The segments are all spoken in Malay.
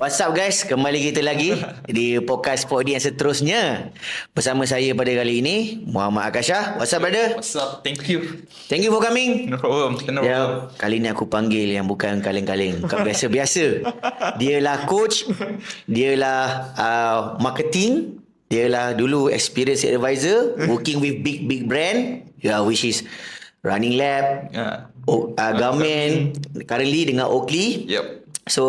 What's up guys? Kembali kita lagi di podcast Podi yang seterusnya. Bersama saya pada kali ini Muhammad Akasha. What's up brother? What's up? Thank you. Thank you for coming. No problem. No problem. Ya, kali ni aku panggil yang bukan kaleng-kaleng. Bukan biasa-biasa. Dialah coach. Dialah uh, marketing. Dialah dulu experience advisor. Working with big, big brand. Yeah, which is Running Lab. Yeah. O, uh, Garmin. Currently dengan Oakley. Yep. So,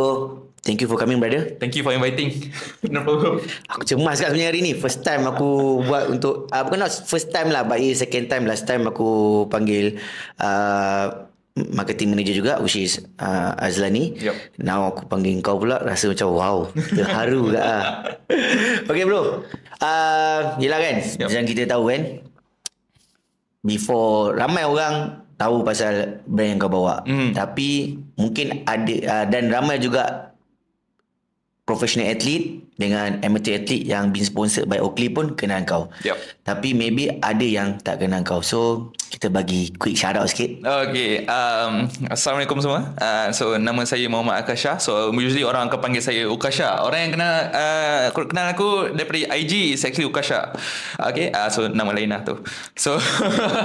thank you for coming brother. Thank you for inviting. no problem. Aku cemas kat sebenarnya hari ni. First time aku buat untuk uh, bukan not first time lah, but second time last time aku panggil uh, marketing manager juga which is uh, Azlani. Yup. Now aku panggil kau pula rasa macam wow, terharu gak ah. Okay bro. Uh, yelah kan, Yup. macam kita tahu kan. Before ramai orang tahu pasal brand yang kau bawa. Mm. Tapi mungkin ada uh, dan ramai juga professional athlete dengan amateur athlete yang been sponsored by Oakley pun kenal kau. Yup. Tapi maybe ada yang tak kenal kau. So, kita bagi quick shout out sikit. Okay. Um, Assalamualaikum semua. Uh, so, nama saya Muhammad Akasha. So, usually orang akan panggil saya Ukasha. Orang yang kenal uh, kenal aku daripada IG is actually Ukasha. Okay. Uh, so, nama lain lah tu. So,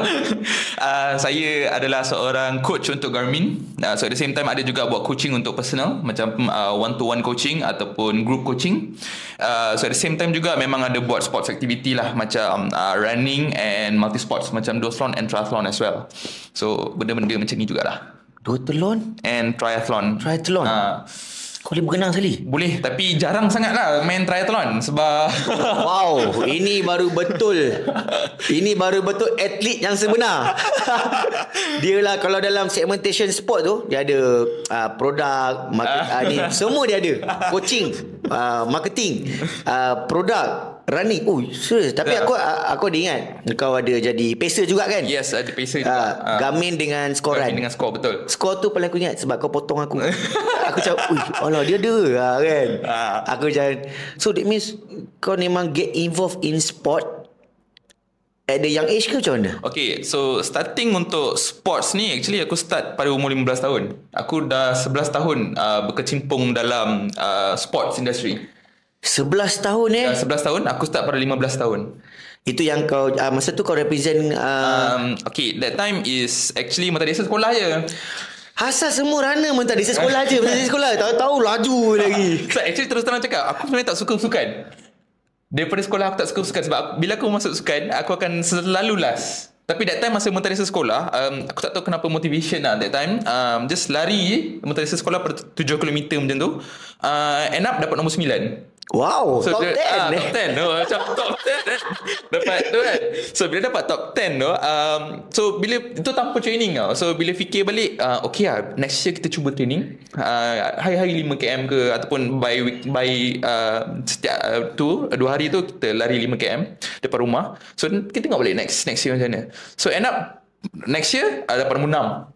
uh, saya adalah seorang coach untuk Garmin. Uh, so, at the same time ada juga buat coaching untuk personal. Macam uh, one-to-one coaching ataupun group coaching. Uh, so, at the same time juga memang ada buat sports activity lah. Macam uh, running and multi-sports. Macam duathlon and triathlon as well. So, benda-benda macam ni jugalah. Duathlon? And triathlon. Triathlon? Uh, Kau boleh berenang sekali? boleh tapi jarang sangat lah main triathlon sebab Wow, ini baru betul. Ini baru betul atlet yang sebenar. dia lah kalau dalam segmentation sport tu, dia ada uh, produk, market, uh, ni, semua dia ada. Coaching, uh, marketing, uh, produk, running. Oh, serius. Tapi aku aku ada ingat kau ada jadi pacer juga kan? yes ada pacer Uh, juga. Ah, Garmin dengan skoran. Garmin dengan skor betul. Skor tu paling aku ingat sebab kau potong aku. aku macam, ui, alah dia ada lah kan. Ah. Aku macam, so that means kau memang get involved in sport at the young age ke macam mana? Okay, so starting untuk sports ni actually aku start pada umur 15 tahun. Aku dah 11 tahun uh, berkecimpung dalam uh, sports industry. 11 tahun eh. Dah 11 tahun, aku start pada 15 tahun. Itu yang kau, uh, masa tu kau represent uh, Um, okay, that time is actually mata desa sekolah je. Asal semua runner pun tak ada sekolah je Masa sekolah Tahu-tahu laju lagi So actually terus terang cakap Aku sebenarnya tak suka sukan Daripada sekolah aku tak suka sukan Sebab bila aku masuk sukan Aku akan selalu last. Tapi that time masa mentadisa sekolah um, Aku tak tahu kenapa motivation lah that time. Um, Just lari je Mentadisa sekolah per 7 km macam tu uh, End up dapat nombor 9 Wow Top 10 ah, eh. Top 10 tu Macam top 10 eh. Dapat tu kan So bila dapat top 10 tu um, So bila Itu tanpa training tau. So bila fikir balik uh, Okay lah Next year kita cuba training. Uh, Hari-hari 5km ke Ataupun by week By uh, Setiap uh, tu Dua hari tu Kita lari 5km Depan rumah. So kita tengok balik next Next year macam mana. So end up Next year uh, Dapat nombor 6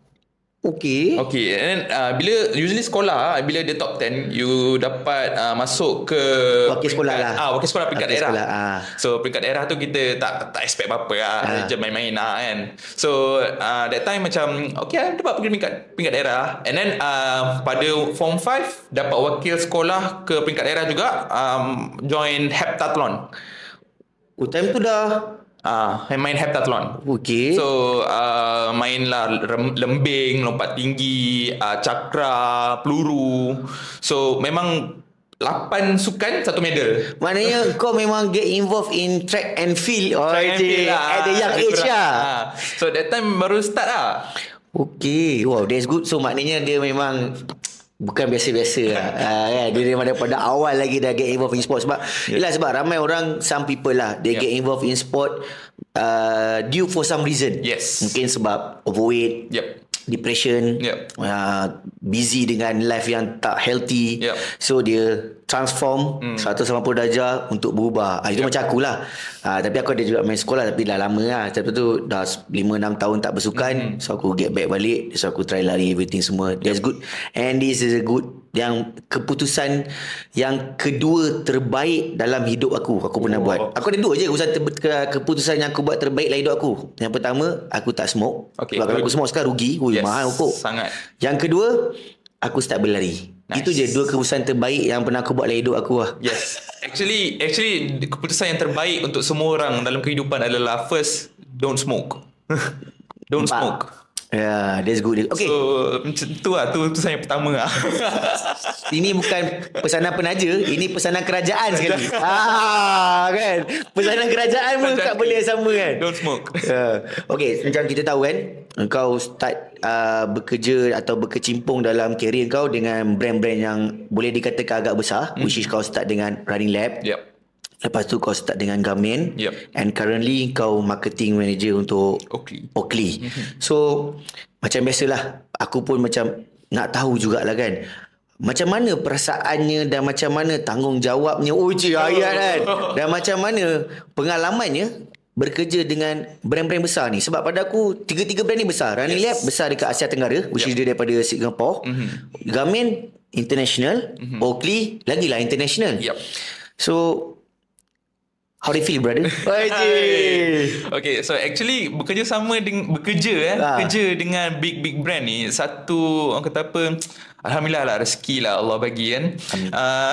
Okay Okay and then uh, Bila Usually sekolah Bila dia top 10 You dapat uh, Masuk ke Wakil sekolah lah. ah, Wakil sekolah peringkat Wakil daerah sekolah, ah. So peringkat daerah tu Kita tak tak expect apa-apa lah Ah. Je main-main lah kan So uh, That time macam Okay lah Dapat pergi peringkat, peringkat daerah And then uh, Pada form 5 Dapat wakil sekolah Ke peringkat daerah juga um, Join heptathlon Oh time tu dah Ah, uh, main heptathlon. Okay So uh, mainlah rem- lembing, lompat tinggi, uh, cakra, peluru. So memang 8 sukan satu medal. Maknanya kau memang get involved in track and field oh, Track and field lah. At the young age lah Ah. So that time baru start lah. Okay Wow that's good So maknanya dia memang Bukan biasa-biasa lah uh, kan? Dia daripada awal lagi Dah get involved in sport Sebab yeah. Yelah sebab ramai orang Some people lah They Yeah. get involved in sport uh, Due for some reason Yes. Mungkin sebab Overweight Yep. Depression Yep. uh, Busy dengan life yang tak healthy Yep. So dia Transform Hmm. 180 darjah Untuk berubah uh, Itu macam aku lah uh, Tapi aku ada juga main sekolah Tapi dah lama lah Tapi tu dah 5-6 tahun tak bersukan Hmm. So aku get back balik So aku try lari everything semua That's good And this is a good Yang keputusan Yang kedua terbaik Dalam hidup aku Aku pernah Oh. buat Aku ada dua je keputusan, ter- ke- keputusan yang aku buat terbaik dalam hidup aku Yang pertama Aku tak smoke Okay, Sebab kalau aku smoke sekarang rugi Ui Yes, mahal rokok sangat. Yang kedua Aku start berlari Nice. Itu je dua keputusan terbaik yang pernah aku buat dalam hidup aku lah. Yes. Actually, actually keputusan yang terbaik untuk semua orang dalam kehidupan adalah first, don't smoke. don't Nampak? smoke. Yeah, that's good. Okay, So, macam tu lah. Tu keputusan yang pertama lah. ini bukan pesanan penaja, ini pesanan kerajaan sekali. ah, kan? Pesanan kerajaan pun kat benda yang sama kan? don't smoke. Uh, okay, macam kita tahu kan, kau start uh, bekerja atau berkecimpung dalam kerjaya kau dengan brand-brand yang boleh dikatakan agak besar, which is kau start dengan Running Lab. Yep. Lepas tu kau start dengan Garmin. Yep. And currently kau marketing manager untuk Oakley. Oakley. So macam biasalah aku pun macam nak tahu jugalah kan. Macam mana perasaannya dan macam mana tanggungjawabnya Oh je ayat kan Dan macam mana pengalamannya Bekerja dengan brand-brand besar ni Sebab pada aku Tiga-tiga brand ni besar Running Lab besar dekat Asia Tenggara Which is dia daripada Singapore Mhm. Garmin International Oakley Lagilah international Yep. So How do you feel brother? Wajib Okay, so actually bekerja sama dengan bekerja eh, Ah. bekerja dengan big big brand ni satu orang kata apa Alhamdulillah lah rezeki lah Allah bagi kan. Uh,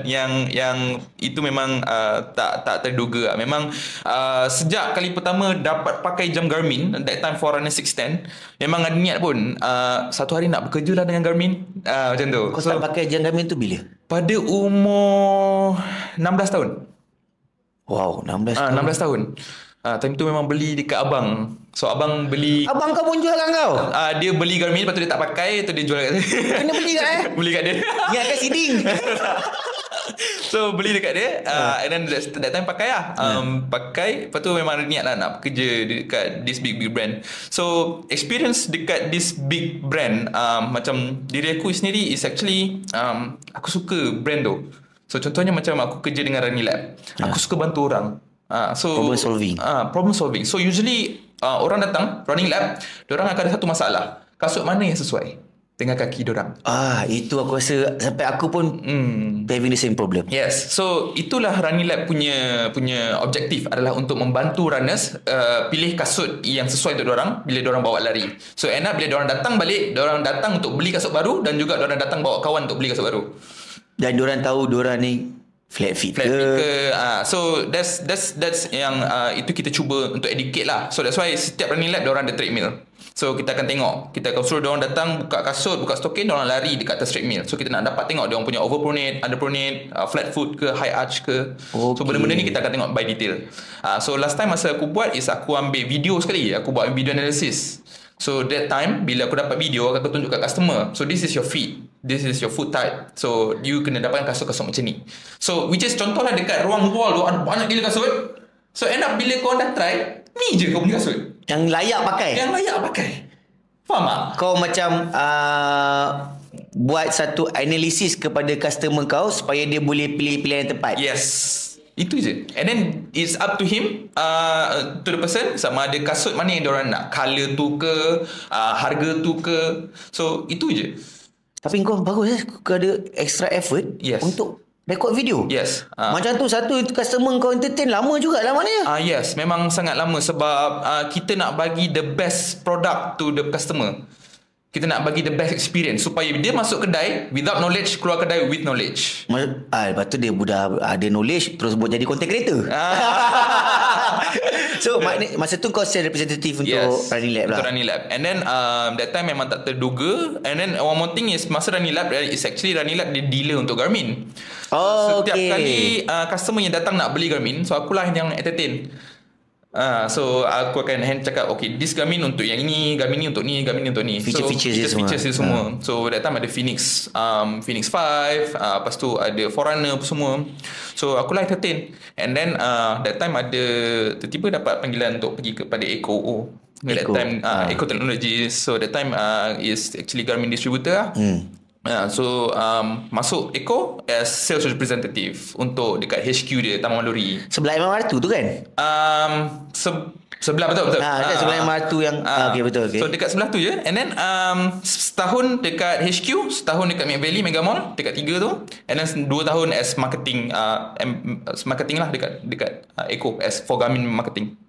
yang yang itu memang uh, tak tak terduga lah. Memang uh, sejak kali pertama dapat pakai jam Garmin that time Forerunner 610 memang ada niat pun uh, satu hari nak bekerja lah dengan Garmin uh, macam tu. Kau start pakai jam Garmin tu bila? pada umur 16 tahun. Wow 16 Ah, tahun 16 tahun. Ah, time tu memang beli dekat abang. So abang beli Abang kau pun jual kat kau? Ah dia beli Garmin lepas tu dia tak pakai tu dia jual kat dia. Kena beli kat eh? beli kat dia. Ingatkan siding so beli dekat dia uh, and then that, that time pakai lah. Um, pakai lepas tu memang niat lah nak kerja dekat this big big brand. So experience dekat this big brand um, macam diri aku sendiri is actually um, aku suka brand tu. So contohnya macam aku kerja dengan Rani Lab. Aku suka bantu orang. Ah, so Problem solving. Ah, problem solving. So usually uh, orang datang running lab, orang akan ada satu masalah. Kasut mana yang sesuai dengan kaki orang? Ah, itu aku rasa sampai aku pun Hmm. having the same problem. Yes. So itulah Running Lab punya punya objektif adalah untuk membantu runners uh, pilih kasut yang sesuai untuk orang bila orang bawa lari. So end up bila orang datang balik, orang datang untuk beli kasut baru dan juga orang datang bawa kawan untuk beli kasut baru. Dan diorang tahu diorang ni flat fit Flat ke? fee ke uh, so that's that's that's yang uh, itu kita cuba untuk educate lah. So that's why setiap running lab orang ada treadmill. So kita akan tengok Kita akan suruh diorang datang Buka kasut Buka stokin Diorang lari dekat atas treadmill So kita nak dapat tengok Diorang punya overpronate Underpronate uh, Flat foot ke High arch ke So Okay. benda-benda ni kita akan tengok by detail uh, So last time masa aku buat Is aku ambil video sekali Aku buat video analysis So that time Bila aku dapat video Aku tunjuk kat customer So this is your feet This is your foot type So you kena dapatkan kasut-kasut macam ni So which is contohlah Dekat ruang wall tu Ada banyak gila kasut So end up bila kau dah try Ni je kau punya kasut Yang layak pakai. yang layak pakai. Faham tak? Kau macam uh, buat satu analisis kepada customer kau supaya dia boleh pilih pilihan yang tepat. Yes. Itu je. And then it's up to him uh, to the person sama ada kasut mana yang diorang nak. Color tu ke, uh, harga tu ke. So itu je. Tapi kau bagus eh kau ada extra effort Yes. untuk record video. Yes. Ah. Macam tu satu customer kau entertain lama juga lah mana. Ah uh, yes, memang sangat lama sebab uh, kita nak bagi the best product to the customer. Kita nak bagi the best experience supaya dia masuk kedai without knowledge keluar kedai with knowledge. Ah, lepas tu dia budak ada knowledge terus buat jadi content creator. Ah. so makna, masa tu kau sales representative untuk Yes, running lab Untuk lah. running lab. And then um, that time memang tak terduga. And then one more thing is masa running lab is actually running lab dia dealer untuk Garmin. Oh, Setiap okay. kali uh, customer yang datang nak beli Garmin, so akulah yang entertain. Uh, so aku akan hand cakap okay this Garmin untuk yang ini Garmin ni untuk ni Garmin ni untuk ni dia so, semua. features dia semua so that time ada Phoenix um, Phoenix 5 uh, lepas tu ada Forerunner semua so aku lah entertain and then uh, that time ada tiba-tiba dapat panggilan untuk pergi kepada Eco that Eco. time uh, Ah. Eco Technologies so that time uh, is actually Garmin distributor lah Hmm. Yeah, so um, masuk Eco as sales representative untuk dekat HQ dia Taman Maluri. Sebelah Martu tu kan? Um, se- sebelah betul betul. Ah, dekat sebelah Imam Martu yang- ah, okay, betul, okay. So dekat sebelah tu je. And then um, setahun dekat HQ, setahun dekat Mid Valley Mega Mall, dekat tiga tu. And then dua tahun as marketing uh, as marketing lah dekat dekat uh, Eco as for Garmin marketing.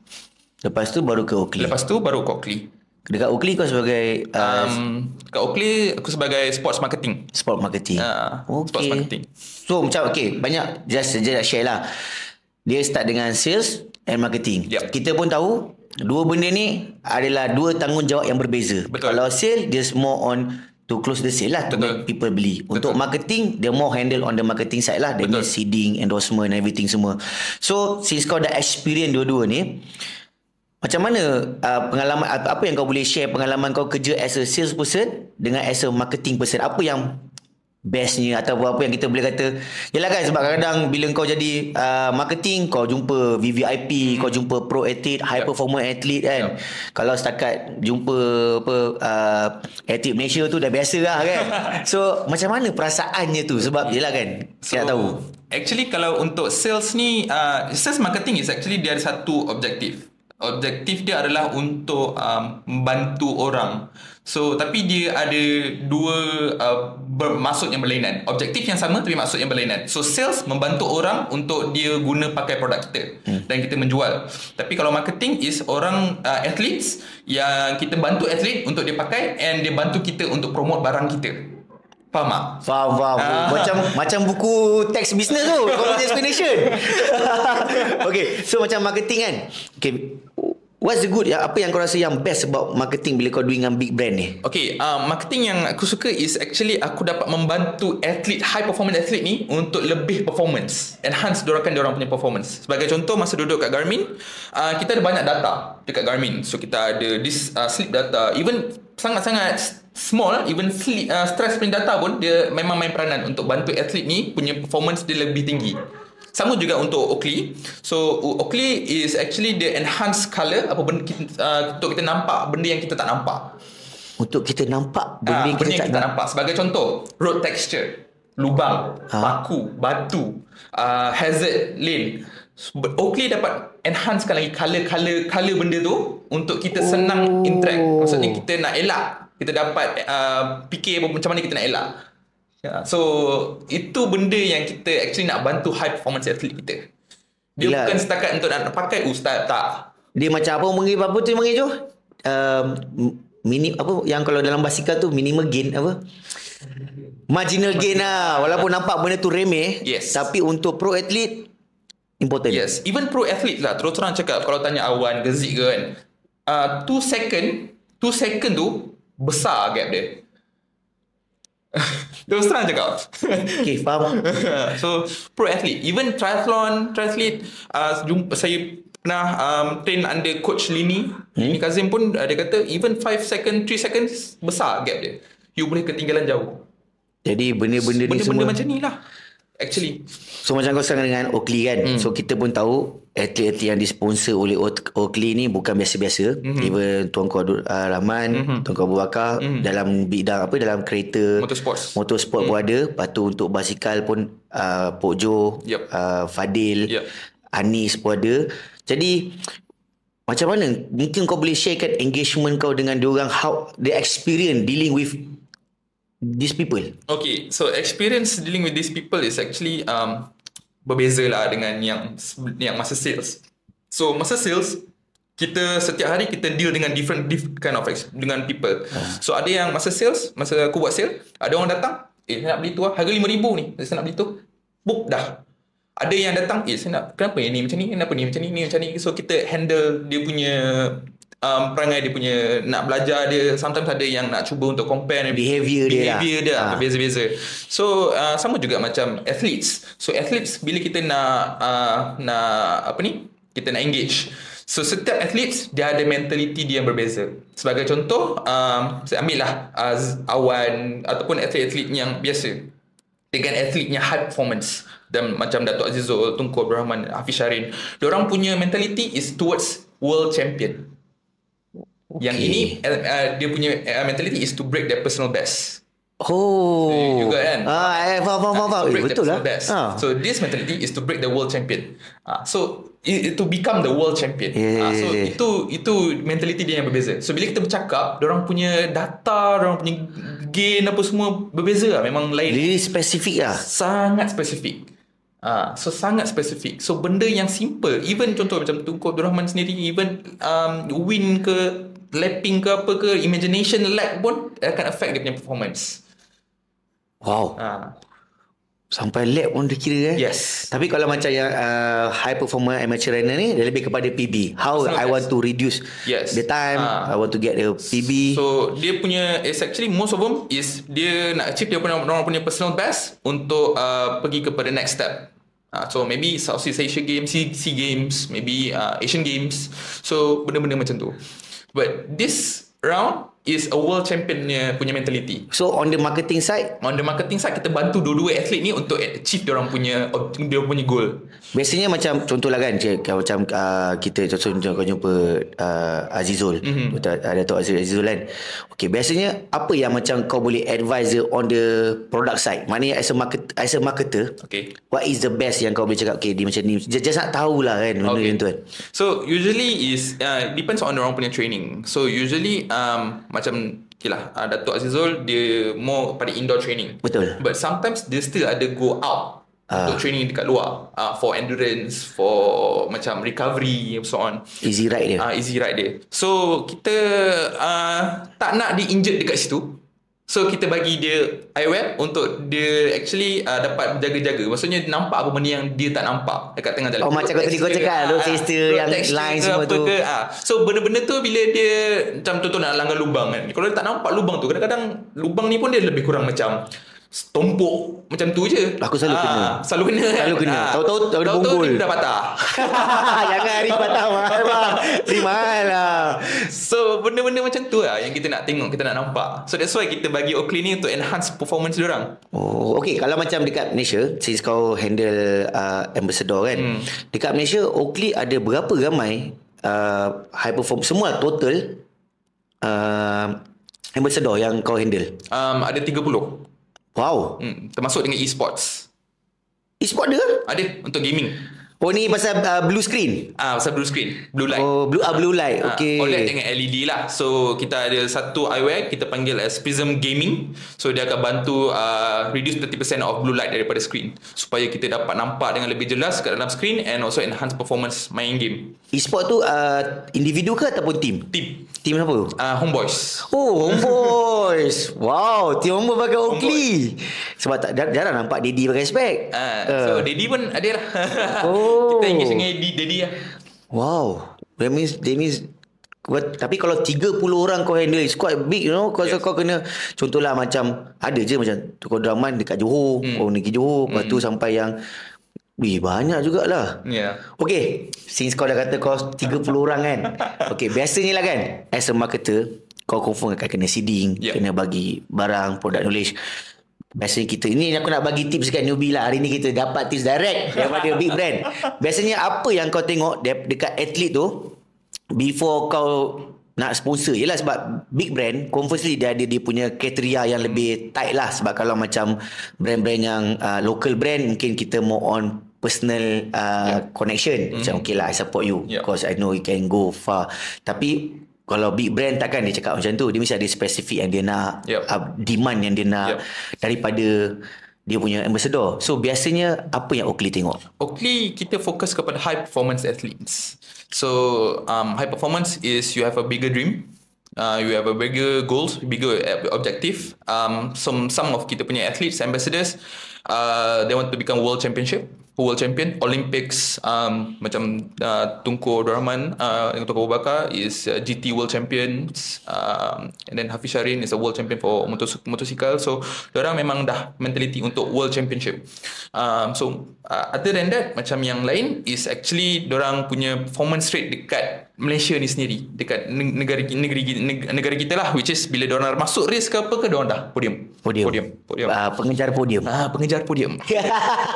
Lepas tu baru ke Oakley. Lepas tu baru Coakley. Dekat Oakley kau sebagai uh, Um, kat Oakley aku sebagai sports marketing. sport marketing. Ah, sports marketing. So macam okay, banyak just just nak share lah. Dia start dengan sales and marketing. Yup. Kita pun tahu dua benda ni adalah dua tanggungjawab yang berbeza. Betul. Kalau sale dia more on to close the sale lah to Betul. make people beli. Untuk marketing dia more handle on the marketing side lah. That Betul. seeding, endorsement everything semua. So since kau dah experience dua-dua ni macam mana uh, pengalaman apa yang kau boleh share pengalaman kau kerja as a sales person dengan as a marketing person? Apa yang bestnya atau apa yang kita boleh kata Yalah kan sebab kadang-kadang bila kau jadi uh, marketing kau jumpa VVIP kau jumpa pro athlete high Yep. performer athlete kan Yep. kalau setakat jumpa apa uh, athlete Malaysia tu dah biasa lah kan so macam mana perasaannya tu sebab yelah kan saya nak tahu Actually kalau untuk sales ni uh, sales marketing is actually dia ada satu objektif. Objektif dia adalah untuk um, membantu orang. So tapi dia ada dua uh, bermaksud yang berlainan. Objektif yang sama tapi maksud yang berlainan. So sales membantu orang untuk dia guna pakai produk kita hmm. dan kita menjual. Tapi kalau marketing is orang uh, athletes yang kita bantu athlete untuk dia pakai and dia bantu kita untuk promote barang kita. Faham tak? Faham, faham. Ah. Macam macam buku tax business tu. Punya explanation. okay. So macam marketing kan. Okay. What's the good? ya? Apa yang kau rasa yang best about marketing bila kau doing dengan big brand ni? Okay, uh, marketing yang aku suka is actually aku dapat membantu athlete, high performance athlete ni untuk lebih performance. Enhance dorangkan diorang punya performance. Sebagai contoh, masa duduk kat Garmin, uh, kita ada banyak data dekat Garmin. So, kita ada this uh, sleep data. Even sangat-sangat small, even sleep, uh, stress punya data pun, dia memang main peranan untuk bantu athlete ni punya performance dia lebih tinggi. Sama juga untuk Oakley. So Oakley is actually the enhanced colour apa benda kita, uh, untuk kita nampak benda yang kita tak nampak. Untuk kita nampak Benda, benda yang benda kita yang tak kita nampak. nampak. Sebagai contoh, road texture, lubang, Ha? baku, batu, uh, hazard lane. Oakley dapat enhancekan lagi color-color color benda tu untuk kita senang Oh. interact. Maksudnya kita nak elak, kita dapat uh, fikir macam mana kita nak elak. Ya, so itu benda yang kita actually nak bantu high performance athlete kita. Dia Yelah. bukan setakat untuk nak pakai ustaz tak. Dia macam apa mengi apa tu mengi tu? Um, mini apa yang kalau dalam basikal tu minimal gain apa? Marginal gain lah Walaupun nampak benda tu remeh Yes. Tapi untuk pro athlete Important Yes, even pro athlete lah terus terang cakap kalau tanya Awan ke Zik ke kan. Uh, two second, two second tu besar gap dia. terus terang cakap. Okay faham so pro athlete, even triathlon, triathlete uh, jumpa saya pernah um, train under coach Lini. Hmm? Lini Kazim pun uh, dia kata even 5 second, 3 seconds besar gap dia. You boleh ketinggalan jauh. Jadi benda-benda ni Benda-benda semua macam ni lah. Actually. So macam kau sekarang dengan Oakley kan hmm. So kita pun tahu Atlet-atlet yang disponsor oleh Oak- Oakley ni Bukan biasa-biasa mm-hmm. Even Tuan Kau Abdul uh, Rahman mm-hmm. Tuan Kau Abu Bakar mm-hmm. Dalam bidang apa Dalam kereta Motorsports. Motorsport mm. pun ada Lepas tu untuk basikal pun uh, Pok Jo Yup. uh, Fadil Yup. Anis pun ada Jadi Macam mana Mungkin kau boleh sharekan Engagement kau dengan diorang How The experience Dealing with These people Okay, so experience dealing with these people is actually um, berbeza lah dengan yang yang masa sales. So masa sales kita setiap hari kita deal dengan different different kind of dengan people. So ada yang masa sales, masa aku buat sale, ada orang datang, eh saya nak beli tu lah, harga RM5,000 ni, saya nak beli tu. Book dah. Ada yang datang, eh saya nak, kenapa yang ni macam ni, kenapa ni macam ni, ni macam ni. So kita handle dia punya um, perangai dia punya nak belajar dia sometimes ada yang nak cuba untuk compare Behaviour dia lah. behaviour dia Ha. ha. berbeza-beza so uh, sama juga macam athletes so athletes bila kita nak uh, nak apa ni kita nak engage so setiap athletes dia ada mentality dia yang berbeza sebagai contoh um, saya ambil lah uh, awan ataupun atlet-atlet yang biasa dengan atletnya high performance dan macam Datuk Azizul, Tunku Abdul Rahman, Hafiz Syarin. Diorang punya mentality is towards world champion. Okay. Yang ini uh, dia punya uh, mentality is to break their personal best. Oh Juga kan? ah, eh, Faham faham faham. Eh, break their Betul lah best. ah. So this mentality is to break the world champion. Uh, so i- to become the world champion. Yeah, Ah, so yeah, yeah. itu itu mentality dia yang berbeza. So bila kita bercakap, orang punya data, orang punya gain apa semua berbeza lah. Memang lain. Really spesifik lah sangat spesifik. Ah, so sangat spesifik. So benda yang simple, even contoh macam Tunku Abdul Rahman sendiri, even um, win ke lapping ke apa ke imagination lag pun akan affect dia punya performance. Wow. Ah. Sampai lab pun dia kira eh. Yes. Tapi kalau macam yang uh, high performer amateur runner ni dia lebih kepada PB. How Personal I best. want to reduce Yes. the time, Ah. I want to get the PB. So dia punya is actually most of them is dia nak achieve dia punya orang punya personal best untuk uh, pergi kepada next step. Uh, so maybe Southeast Asia Games, SEA, SEA Games, maybe uh, Asian Games. So benda-benda macam tu. But this round is a world champion punya, mentality. so on the marketing side, On the marketing side kita bantu dua-dua atlet ni untuk achieve dia orang punya dia punya goal. biasanya macam contohlah kan macam uh, kita contoh kau jumpa uh, Azizul, Mhm. mm-hmm. Dato' Azizul, Azizul kan. Okay, biasanya apa yang macam kau boleh advise dia on the product side? Maknanya as a market as a marketer, Okay. what is the best yang kau boleh cakap okay dia macam ni. Just, just nak tahulah kan benda Okay. tu kan. So usually is uh, depends on orang punya training. So usually um macam okay lah uh, Datuk Azizul dia more pada indoor training. Betul. But sometimes dia still ada go out untuk training dekat luar uh, for endurance, for macam recovery and so on. Easy ride dia. Uh, easy ride dia. So kita uh, tak nak injured dekat situ. So kita bagi dia eyewear untuk dia actually uh, dapat jaga-jaga. Maksudnya dia nampak apa benda yang dia tak nampak dekat tengah jalan. Oh, macam kau tadi kau cakap, road ah, texture road yang line semua tu. Ke, ah. So benda-benda tu bila dia macam contoh nak langgar lubang kan. Kalau dia tak nampak lubang tu, kadang-kadang lubang ni pun dia lebih kurang macam tompok macam tu je. Aku selalu Ah, kena. Selalu kena. kan? Selalu kena. Ah. Tahu-tahu Tahu-tahu bonggol. dia dah patah. Jangan hari patah mahal bang. Beli mahal lah. So benda-benda macam tu lah yang kita nak tengok, kita nak nampak. So that's why kita bagi Oakley ni untuk enhance performance orang. Oh, okay. Kalau macam dekat Malaysia, since kau handle uh, ambassador kan, hmm. dekat Malaysia, Oakley ada berapa ramai uh, high perform semua total uh, ambassador yang kau handle? Um, ada 30. Wow. Hmm, termasuk dengan e-sports. E-sport dia? Ada untuk gaming. Oh ni pasal uh, blue screen. Ah, pasal blue screen, blue light. Oh, blue uh, blue light. Ah, Okay. OLED dengan LED lah. So kita ada satu eyewear kita panggil as Prism Gaming. So dia akan bantu uh, reduce 30% of blue light daripada screen supaya kita dapat nampak dengan lebih jelas kat dalam screen and also enhance performance main game. E-sport tu uh, individu ke ataupun team? Team Team apa? uh, Homeboys. Oh, Homeboys. wow, team Homeboy pakai Oakley. Sebab tak jar- jarang nampak Didi pakai spek. Uh, Uh. So Daddy pun ada lah. Oh. Kita engage dengan Daddy, Daddy lah. Wow. That means, that means But, tapi kalau 30 orang kau handle It's quite big you know Kau, yes. Kau kena Contohlah macam Ada je macam Tukar draman dekat Johor hmm. Oh negeri Johor Lepas tu sampai yang Wih banyak jugalah Yeah. Okay Since kau dah kata kau 30 orang kan Okay biasanya lah kan As a marketer Kau confirm akan kena seeding Yeah. Kena bagi barang Product knowledge Biasanya kita Ini aku nak bagi tips kan newbie lah. Hari ni kita dapat tips direct Daripada big brand. Biasanya apa yang kau tengok de- Dekat atlet tu Before kau nak sponsor? Yelah sebab big brand Conversely dia ada dia punya kriteria yang lebih tight lah. Sebab kalau macam brand-brand yang uh, local brand Mungkin kita more on personal uh, connection. Macam okay lah I support you Yeah. Because I know you can go far. Tapi kalau big brand takkan dia cakap macam tu Dia mesti ada spesifik yang dia nak Yup. uh, Demand yang dia nak Yup. Daripada dia punya ambassador So biasanya apa yang Oakley tengok? Oakley kita fokus kepada high performance athletes. So um, high performance is you have a bigger dream, uh, you have a bigger goals, bigger uh, objective. Um, some some of kita punya athletes, ambassadors, uh, they want to become world championship, world champion, Olympics. Um, macam uh, Tunku Rahman uh, dengan Tunku Abu Bakar is uh, GT world champions, um, and then Hafiz Sharin is a world champion for motos- motosikal. So orang memang dah mentality untuk world championship. Um, so uh, other than that macam yang lain is actually orang punya performance rate dekat Malaysia ni sendiri dekat ne- negara negeri negara, kita lah which is bila orang masuk race ke apa ke orang dah podium Podium. podium, podium. Uh, pengejar podium. Ah, pengejar podium.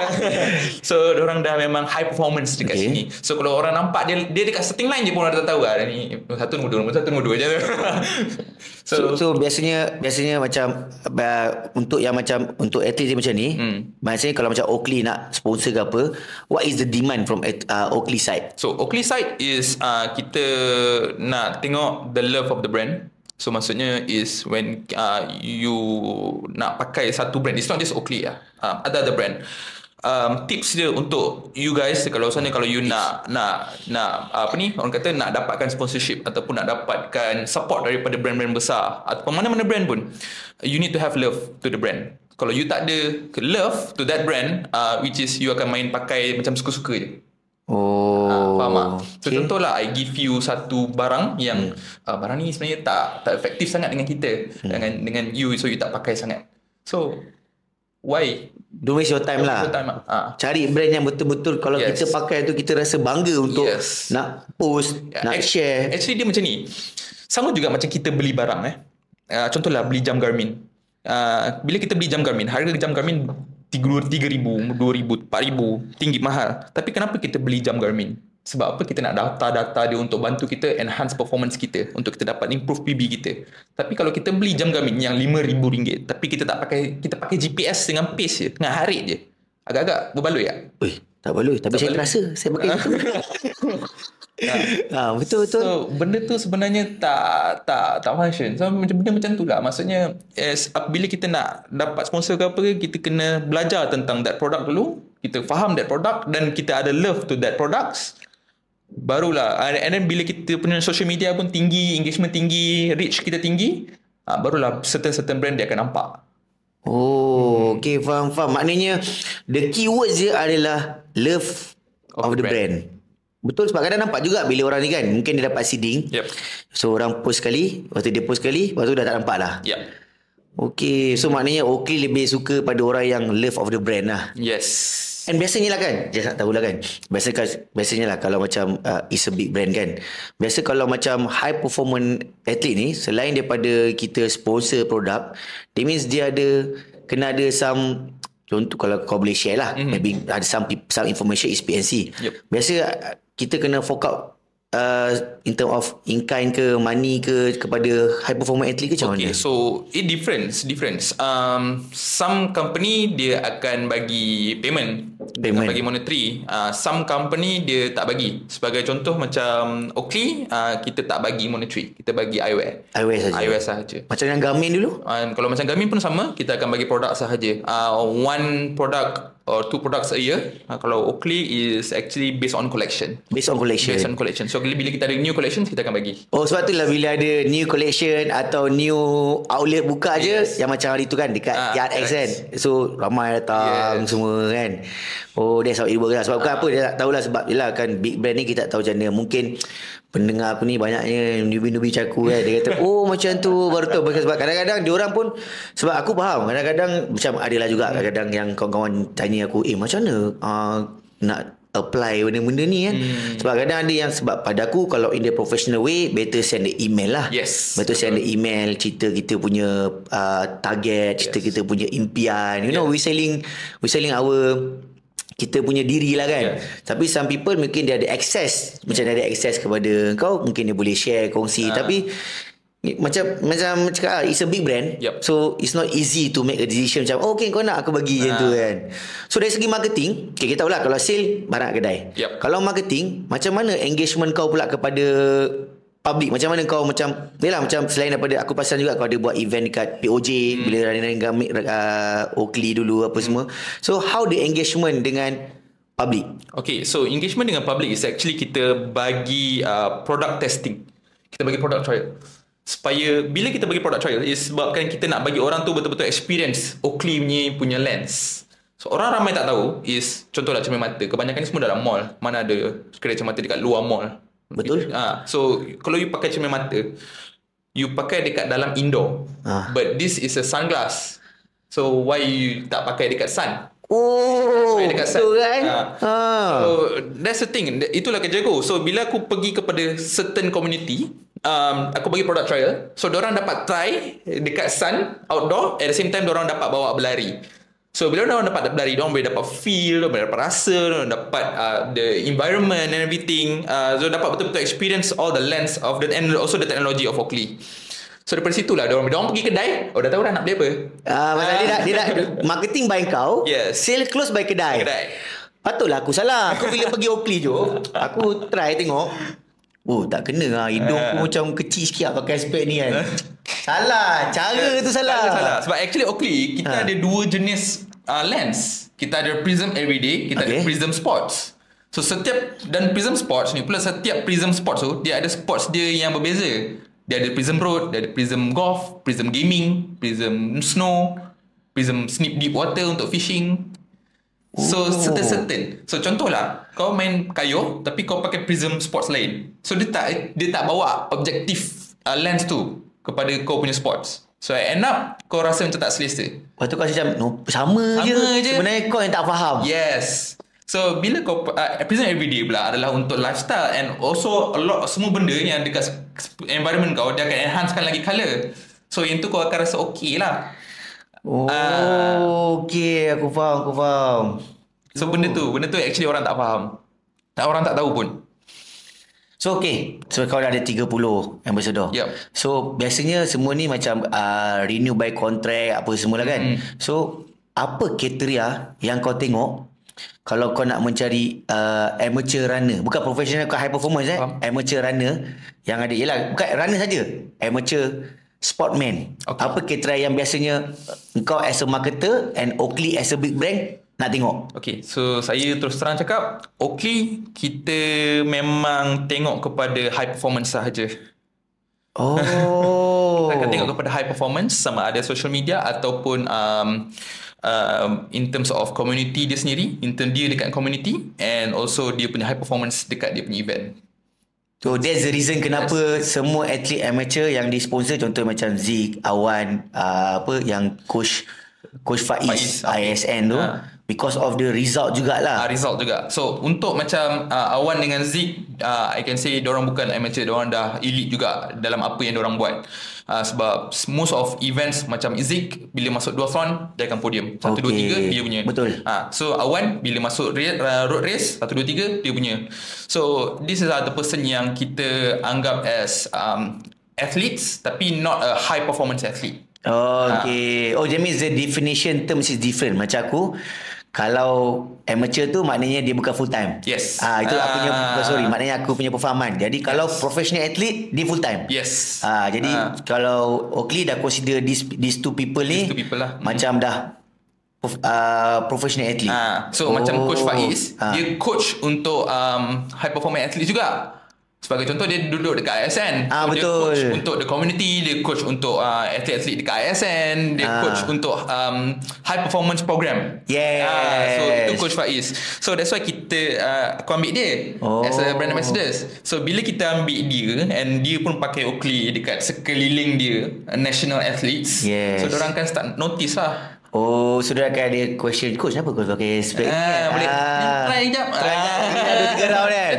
so orang dah memang high performance dekat Okay. okay. sini. So kalau orang nampak dia dia dekat starting line je pun orang dah tahu ah ni nombor satu nombor dua nombor satu nombor dua je. So, so, so biasanya biasanya macam uh, untuk yang macam untuk atlet macam ni, hmm. maksudnya kalau macam Oakley nak sponsor ke apa, what is the demand from uh, Oakley side? So Oakley side is uh, kita nak tengok the love of the brand. So maksudnya is when uh, you nak pakai satu brand, it's not just Oakley lah. Uh, ada other brand. Um, tips dia untuk you guys kalau misalnya kalau you nak nak nak apa ni orang kata nak dapatkan sponsorship ataupun nak dapatkan support daripada brand-brand besar ataupun mana-mana brand pun you need to have love to the brand kalau you tak ada love to that brand uh, which is you akan main pakai macam suka-suka je Oh. Ah, faham tak? So Okay. contohlah I give you satu barang yang hmm. uh, barang ni sebenarnya tak tak efektif sangat dengan kita hmm. dengan dengan you so you tak pakai sangat. So why? Don't waste your time lah. Waste your time lah. Ah. Cari brand yang betul-betul kalau Yes. kita pakai tu kita rasa bangga untuk Yes. nak post, nak Act- share. Actually dia macam ni. Sama juga macam kita beli barang eh. Uh, contohlah beli jam Garmin. Uh, bila kita beli jam Garmin, harga jam Garmin 3000, 2000, 4000, tinggi mahal. Tapi kenapa kita beli jam Garmin? Sebab apa kita nak data-data dia untuk bantu kita enhance performance kita untuk kita dapat improve PB kita. Tapi kalau kita beli jam Garmin yang RM5000 tapi kita tak pakai kita pakai GPS dengan pace je, dengan harit je. Agak-agak berbaloi tak? Ui, tak baloi. Tapi Tak saya baloi. terasa saya pakai itu. Ha, betul betul. So benda tu sebenarnya tak tak tak function. So macam benda macam tu lah. Maksudnya as, bila kita nak dapat sponsor ke apa ke, kita kena belajar tentang that product dulu. Kita faham that product dan kita ada love to that products. Barulah and then bila kita punya social media pun tinggi, engagement tinggi, reach kita tinggi, ah, barulah certain-certain brand dia akan nampak. Oh, okay, faham, faham. Maknanya, the keywords dia adalah love of, the brand. Betul sebab kadang nampak juga bila orang ni kan, mungkin dia dapat seeding. Yep. So, orang post sekali, lepas tu dia post sekali, lepas tu dah tak nampak lah. Yep. Okay, so maknanya Oakley lebih suka pada orang yang love of the brand lah. Yes. And biasanya lah kan Just nak tahulah kan Biasa, Biasanya lah Kalau macam uh, It's a big brand kan Biasa kalau macam High performance athlete ni Selain daripada Kita sponsor produk That means dia ada Kena ada some Contoh kalau kau boleh share lah mm-hmm. Maybe ada some Some information is PNC Yep. Biasa Kita kena fork out uh, In term of In kind ke Money ke Kepada high performance athlete ke macam Okay, mana so it difference, difference. Um, some company dia akan bagi payment, Payment. Akan bagi monetary. Uh, some company dia tak bagi. Sebagai contoh macam Oakley, uh, kita tak bagi monetary, kita bagi eyewear. Eyewear saja. Eyewear sahaja. Macam yang Garmin dulu Um, kalau macam Garmin pun sama, kita akan bagi produk sahaja. Uh, one product or two products a year. Uh, kalau Oakley is actually based on collection. Based on collection Based on collection. So bila kita ada new collection, kita akan bagi. Oh sebab tu lah bila ada new collection atau new outlet buka Yes. je yang macam hari tu kan dekat Ah, Yard X kan. So ramai datang Yes. semua kan. Oh that's how it works lah. Sebab bukan apa dia tak tahulah sebab yelah kan big brand ni kita tak tahu macam mana. Mungkin pendengar aku ni banyaknya newbie-newbie macam aku kan. Dia kata oh macam tu baru tahu. Sebab kadang-kadang diorang pun sebab aku faham. Kadang-kadang macam adalah juga kadang-kadang yang kawan-kawan tanya aku eh macam mana uh, nak apply benda-benda ni kan. Hmm. Sebab kadang ada yang sebab pada aku kalau in the professional way better send the email lah. Yes. Betul send the email cerita kita punya uh, target, cerita Yes. kita punya impian. You know we selling we selling our kita punya diri lah kan. Yes. Tapi some people mungkin dia ada access. Macam dia ada access kepada kau. Mungkin dia boleh share, kongsi. Ah. Tapi macam macam cakap ah, it's a big brand. Yup. So it's not easy to make a decision macam oh, okay kau nak aku bagi macam tu Ah. kan. So dari segi marketing, okay, kita tahu lah kalau sale barang kedai. Yup. Kalau marketing, macam mana engagement kau pula kepada public macam mana kau macam yalah macam selain daripada aku pasal juga kau ada buat event dekat POJ hmm. bila running gamik uh, Oakley dulu apa hmm. semua so how the engagement dengan public Okay, so engagement dengan public is actually kita bagi uh, product testing. Kita bagi product trial. Supaya bila kita bagi product trial is sebabkan kita nak bagi orang tu betul-betul experience Oakley punya, punya lens. So orang ramai tak tahu is contohlah cermin mata. Kebanyakan ni semua dalam mall. Mana ada kedai cermin mata dekat luar mall. Betul. Ah, so kalau you pakai cermin mata, you pakai dekat dalam indoor. Ah. But this is a sunglass. So why you tak pakai dekat sun? oh Pakai dekat betul sun. kan Ah. ha. So that's the thing. Itulah kerja aku. So bila aku pergi kepada certain community, um, aku bagi product trial. So orang dapat try dekat sun outdoor. At the same time orang dapat bawa berlari. So bila orang dapat berlari, orang boleh dapat feel, orang boleh dapat rasa, orang dapat uh, the environment and everything. Uh, so dapat betul-betul experience all the lens of the and also the technology of Oakley. So daripada situ lah diorang pergi kedai Oh dah tahu dah nak beli apa Ah, pasal dia nak dia nak marketing by kau, Yes. sale close by kedai. Kedai. Patutlah aku salah. Aku bila pergi Oakley je, aku try tengok. Oh, tak kena lah. Hidung aku macam kecil sikit lah pakai spek ni kan. salah. Cara tu salah. Salah, salah. Sebab actually Oakley Kita Ha. ada dua jenis uh, lens. Kita ada Prism Everyday, kita Okay. ada Prism Sports. So setiap dan Prism Sports ni pula setiap Prism Sports tu dia ada sports dia yang berbeza. Dia ada Prism Road, dia ada Prism Golf, Prism Gaming, Prism Snow, Prism Snip Deep Water untuk fishing. So Oh. certain-certain. So contohlah kau main kayu tapi kau pakai Prism Sports lain. So dia tak dia tak bawa objektif uh, lens tu kepada kau punya sports. So end up kau rasa macam tak selesa. Lepas tu kau macam no, sama, Sama je. je. Sebenarnya kau yang tak faham. Yes. So bila kau uh, Prism Everyday pula adalah untuk lifestyle and also a lot semua benda yang dekat environment kau dia akan enhancekan lagi colour. So yang tu kau akan rasa okey lah. Oh, Ah. okey. Aku faham, aku faham. So benda tu, benda tu actually orang tak faham. Tak orang tak tahu pun. So, okay. So, kau dah ada 30 ambassador. Yup. So, biasanya semua ni macam uh, renew by contract apa semua lah kan. Hmm. So, apa kriteria yang kau tengok kalau kau nak mencari uh, amateur runner. Bukan professional kau high performance eh. Faham. Amateur runner yang ada. Yelah, bukan runner saja. Amateur sportman. Okay. Apa kriteria yang biasanya kau as a marketer and Oakley as a big brand nak tengok? Okay, so saya terus terang cakap, Oakley kita memang tengok kepada high performance sahaja. Oh. Kita akan tengok kepada high performance sama ada social media ataupun um, um, in terms of community dia sendiri, in term dia dekat community and also dia punya high performance dekat dia punya event. So that's the reason kenapa yes. semua atlet amateur yang disponsor contoh macam Zik, Awan, uh, apa yang coach coach Faiz, Faiz. ISN tu Ha. because of the result uh, jugalah. result juga. So untuk macam uh, Awan dengan Zik, uh, I can say orang bukan amateur, orang dah elite juga dalam apa yang orang buat. Uh, sebab most of events macam Zik bila masuk duathlon dia akan podium. 1 2 Okay. 3 dia punya. Betul. Uh, so Awan bila masuk uh, road race 1 2 3 dia punya. So this is uh, the person yang kita anggap as um, athletes tapi not a high performance athlete. Oh, okay. Oh, that means the definition terms is different. Macam aku, kalau amateur tu maknanya dia bukan full time. Yes. Ah, itu aku punya Ah. sorry, maknanya aku punya perfahaman. Jadi kalau professional athlete dia full time. Yes. Ah, jadi Ah. kalau Oakley dah consider these these two people ni These two people lah. macam dah prof, uh, professional athlete. Ah, so oh. macam coach Faiz, Ah. dia coach untuk um, high performance athlete juga. Sebagai contoh dia duduk dekat ISN. Ah, so, betul. Dia coach untuk the community, dia coach untuk uh, atlet-atlet dekat ISN, dia Ah. coach untuk um, high performance program. Yes. Ah, so itu coach Faiz. So that's why kita uh, aku ambil dia Oh. as a brand ambassador. So bila kita ambil dia and dia pun pakai Oakley dekat sekeliling dia uh, national athletes. Yes. So orang kan start notice lah. Oh, sudah akan ada question coach kenapa kau pakai spek? Ah, boleh. Try sekejap. Try. Ini ada tiga round kan?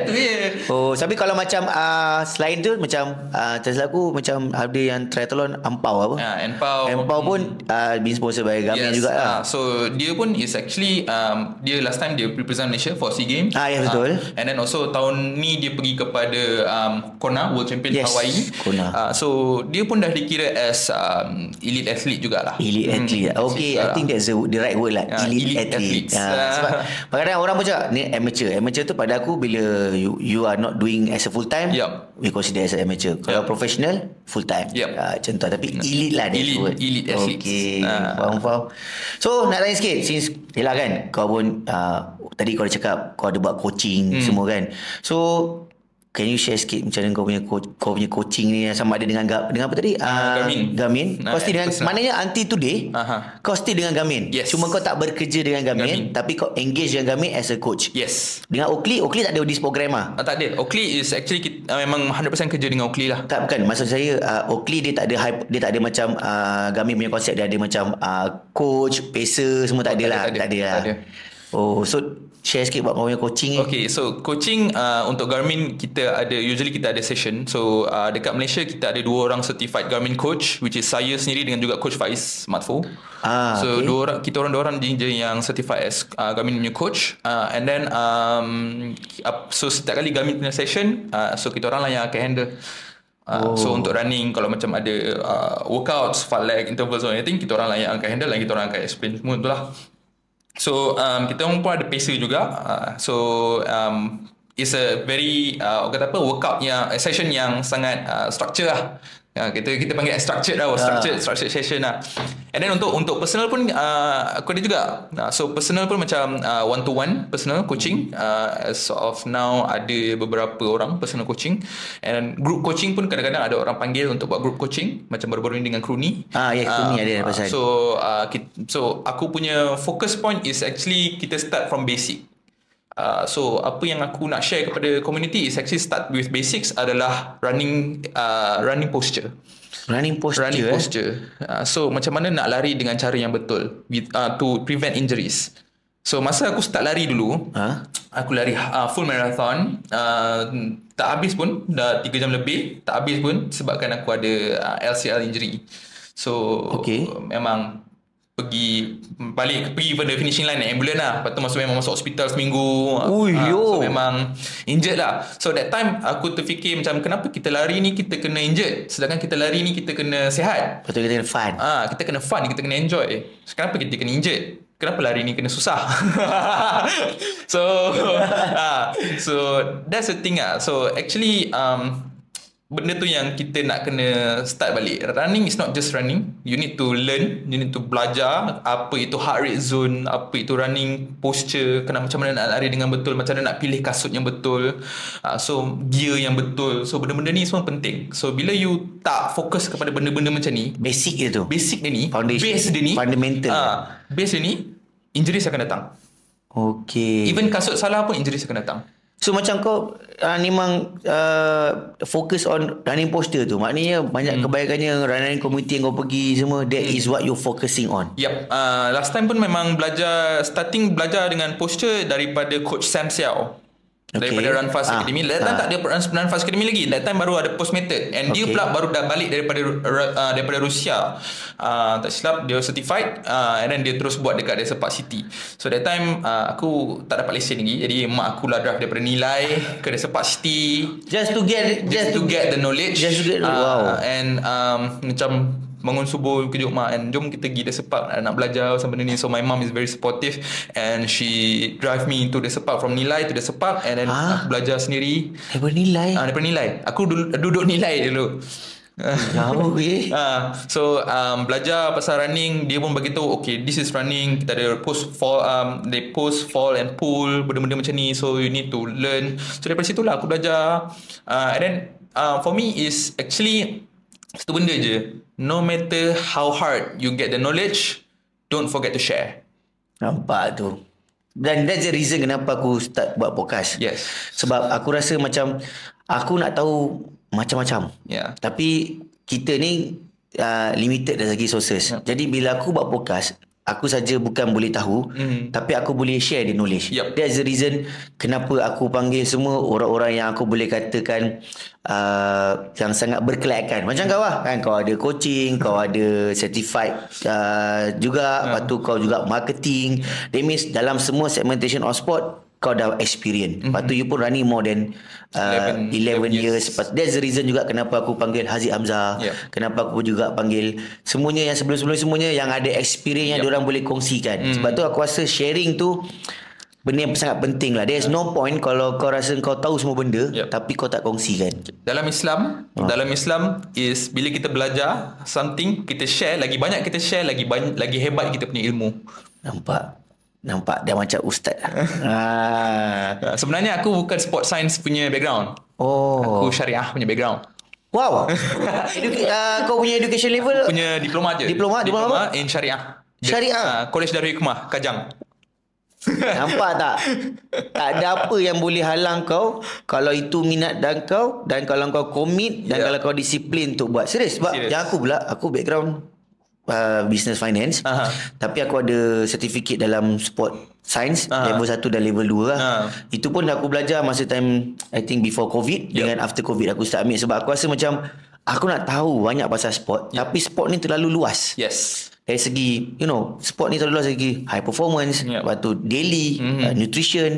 Oh, tapi kalau macam uh, selain tu macam uh, tersilap aku macam ada yang triathlon ampau apa? Ah, Empau. Ampau pun uh, been sponsored by Garmin juga lah. ah, so dia pun is actually um, dia last time dia represent Malaysia for SEA Games. Ah, ya, betul. and then also tahun ni dia pergi kepada um, Kona World Champion Yes, Hawaii. Kona. Ah, so dia pun dah dikira as um, elite athlete jugalah. Elite Hmm, athlete. Okay, I think that's the, the right word lah. Ah, elite, elite athlete. athletes. Ah, Ah. sebab kadang-kadang orang pun cakap ni amateur. Amateur tu pada aku bila you, you are not doing as a full time, Yup. we consider as an amateur. Kalau professional, full time. Yup. Ah, macam tu. Tapi elite lah Elite- word. elite athletes. Okay, Ah. faham, faham. So, nak tanya sikit. Since, yelah kan, kau pun, uh, tadi kau dah cakap, kau ada buat coaching Hmm. semua kan. So, Can you share sikit macam mana kau punya coach, kau punya coaching ni sama ada dengan Ga- dengan apa tadi? Garmin. Garmin. Ah, Kau still dengan personal. maknanya until today Aha. kau still dengan Garmin. Yes. Cuma kau tak bekerja dengan Garmin, Garmin. tapi kau engage dengan Garmin as a coach. Yes. Dengan Oakley, Oakley tak ada this program ah. Ah, tak ada. Oakley is actually kita, uh, memang 100% kerja dengan Oakley lah. Tak bukan maksud saya uh, Oakley dia tak ada hype, dia tak ada macam uh, Garmin punya konsep dia ada macam uh, coach, pacer semua tak ada tak lah. ada, tak ada. Tak ada lah. Tak ada. Oh, so share sikit buat kau punya coaching ni. Okay, so coaching uh, untuk Garmin kita ada usually kita ada session. So uh, dekat Malaysia kita ada dua orang certified Garmin coach which is saya sendiri dengan juga coach Faiz Matfo. Ah, so okay. dua orang kita orang dua orang je yang certified as uh, Garmin punya coach. Uh, and then um, so setiap kali Garmin punya session uh, so kita orang lah yang akan handle. Uh, oh. So untuk running Kalau macam ada uh, Workouts Fat leg Intervals or anything Kita orang lah yang akan handle Dan kita orang akan explain semua tu lah So um, kita pun ada pacer juga. Uh, so um, it's a very uh, kata apa workout yang session yang sangat uh, structure lah. Ya, kita kita panggil structured lah, structured structured session lah. And then untuk untuk personal pun uh, aku ada juga. Uh, so personal pun macam uh, one to one personal coaching. Uh, as of now ada beberapa orang personal coaching and group coaching pun kadang-kadang ada orang panggil untuk buat group coaching macam baru-baru ni dengan Kruni. Ah, ya, Kruni ada pasal. So uh, kita, so aku punya focus point is actually kita start from basic. Uh, so apa yang aku nak share kepada community is actually start with basics adalah running uh, running posture. Running posture. Running eh? posture. Uh, so macam mana nak lari dengan cara yang betul with, uh, to prevent injuries. So masa aku start lari dulu, Ha? aku lari uh, full marathon, uh, tak habis pun dah 3 jam lebih, tak habis pun sebabkan aku ada uh, LCL injury. So Okay. memang pergi balik pergi pada finishing line naik ambulans lah. Lepas tu masuk memang masuk hospital seminggu. Ui, Ah, yo. so memang injured lah. So that time aku terfikir macam kenapa kita lari ni kita kena injured sedangkan kita lari ni kita kena sihat. Lepas tu kita kena fun. Ah, kita kena fun, kita kena enjoy. So, kenapa kita kena injured? Kenapa lari ni kena susah? so, ah, so that's the thing ah. So actually um benda tu yang kita nak kena start balik. Running is not just running. You need to learn, you need to belajar apa itu heart rate zone, apa itu running posture, kena macam mana nak lari dengan betul, macam mana nak pilih kasut yang betul. Uh, so gear yang betul. So benda-benda ni semua penting. So bila you tak fokus kepada benda-benda macam ni, Basic dia tu. basic dia ni, Foundation. base dia ni, Fundamental. ah, base dia ni, injuries akan datang. Okay. Even kasut salah pun injuries akan datang. So macam kau uh, memang uh, fokus on running posture tu. Maknanya banyak hmm. kebanyakannya running community yang kau pergi semua that is what you focusing on. Yep. Uh, last time pun memang belajar starting belajar dengan posture daripada coach Sam Xiao. Okay. Daripada Run Fast Ah, Academy. That time ah. tak ada Run, Fast Academy lagi. That time baru ada post method. And dia Okay. pula baru dah balik daripada uh, daripada Rusia. Uh, tak silap dia certified uh, and then dia terus buat dekat Desa Park City. So that time uh, aku tak dapat lesen lagi. Jadi mak aku lah drive daripada Nilai ke Desa Park City Just to get just to get the knowledge Just to get the- Ah, wow. and um, macam bangun subuh kejut mak and jom kita pergi the sepak nak belajar pasal benda ni. So my mom is very supportive and she drive me to the sepak from Nilai to the sepak and then aku belajar sendiri. Daripada nilai. ah, daripada Nilai. Aku duduk, duduk Nilai dulu. Jauh eh. Ah, so um, belajar pasal running dia pun bagi tahu okay this is running. Kita ada post fall um, they post fall and pull benda-benda macam ni. So you need to learn. So daripada situ lah aku belajar. Uh, and then uh, for me is actually satu benda je no matter how hard you get the knowledge don't forget to share Nampak tu. Dan that's the reason kenapa aku start buat podcast. yes Sebab aku rasa macam aku nak tahu macam-macam. yeah Tapi kita ni uh, limited dari segi sources. Jadi bila aku buat podcast, aku saja bukan boleh tahu, Mhm. tapi aku boleh share the knowledge. Yup. That's the reason kenapa aku panggil semua orang-orang yang aku boleh katakan uh, yang sangat berkelayakan. Macam kau lah, kan kau ada coaching, kau ada certified uh, juga, lepas tu kau juga marketing. That means dalam semua segmentation of sport kau dah experience. Lepas tu you pun running more than uh, 11 11, 11 years. years. That's the reason juga kenapa aku panggil Haziq Hamzah. Yep. Kenapa aku juga panggil semuanya yang sebelum-sebelum semuanya yang ada experience yang Yep. diorang boleh kongsikan. Sebab tu aku rasa sharing tu benda yang sangat penting lah. There's no point kalau kau rasa kau tahu semua benda Yep. tapi kau tak kongsikan. Dalam Islam, Ah. dalam Islam is bila kita belajar something, kita share, lagi banyak kita share, lagi banyak, lagi hebat kita punya ilmu. Nampak? Nampak dah macam ustaz. ah. Uh, sebenarnya aku bukan sport science punya background. Oh. Aku syariah punya background. Wow. Educa- uh, kau punya education level Punya diploma je. Diploma? Diploma diploma apa? in syariah. Syariah? Uh, College Darul Hikmah, Kajang. Nampak tak? Tak ada apa yang boleh halang kau kalau itu minat dan kau dan kalau kau komit dan Ya. kalau kau disiplin untuk buat. Serius sebab Serius. yang aku pula aku background uh, business finance Aha. tapi aku ada certificate dalam sport science Aha. level 1 dan level 2 lah. Aha. Itu pun aku belajar masa time I think before covid Yup. dengan after covid aku start ambil sebab aku rasa macam aku nak tahu banyak pasal sport tapi sport ni terlalu luas Yes. dari segi you know sport ni terlalu luas segi high performance Yep. lepas tu daily Mhm. uh, nutrition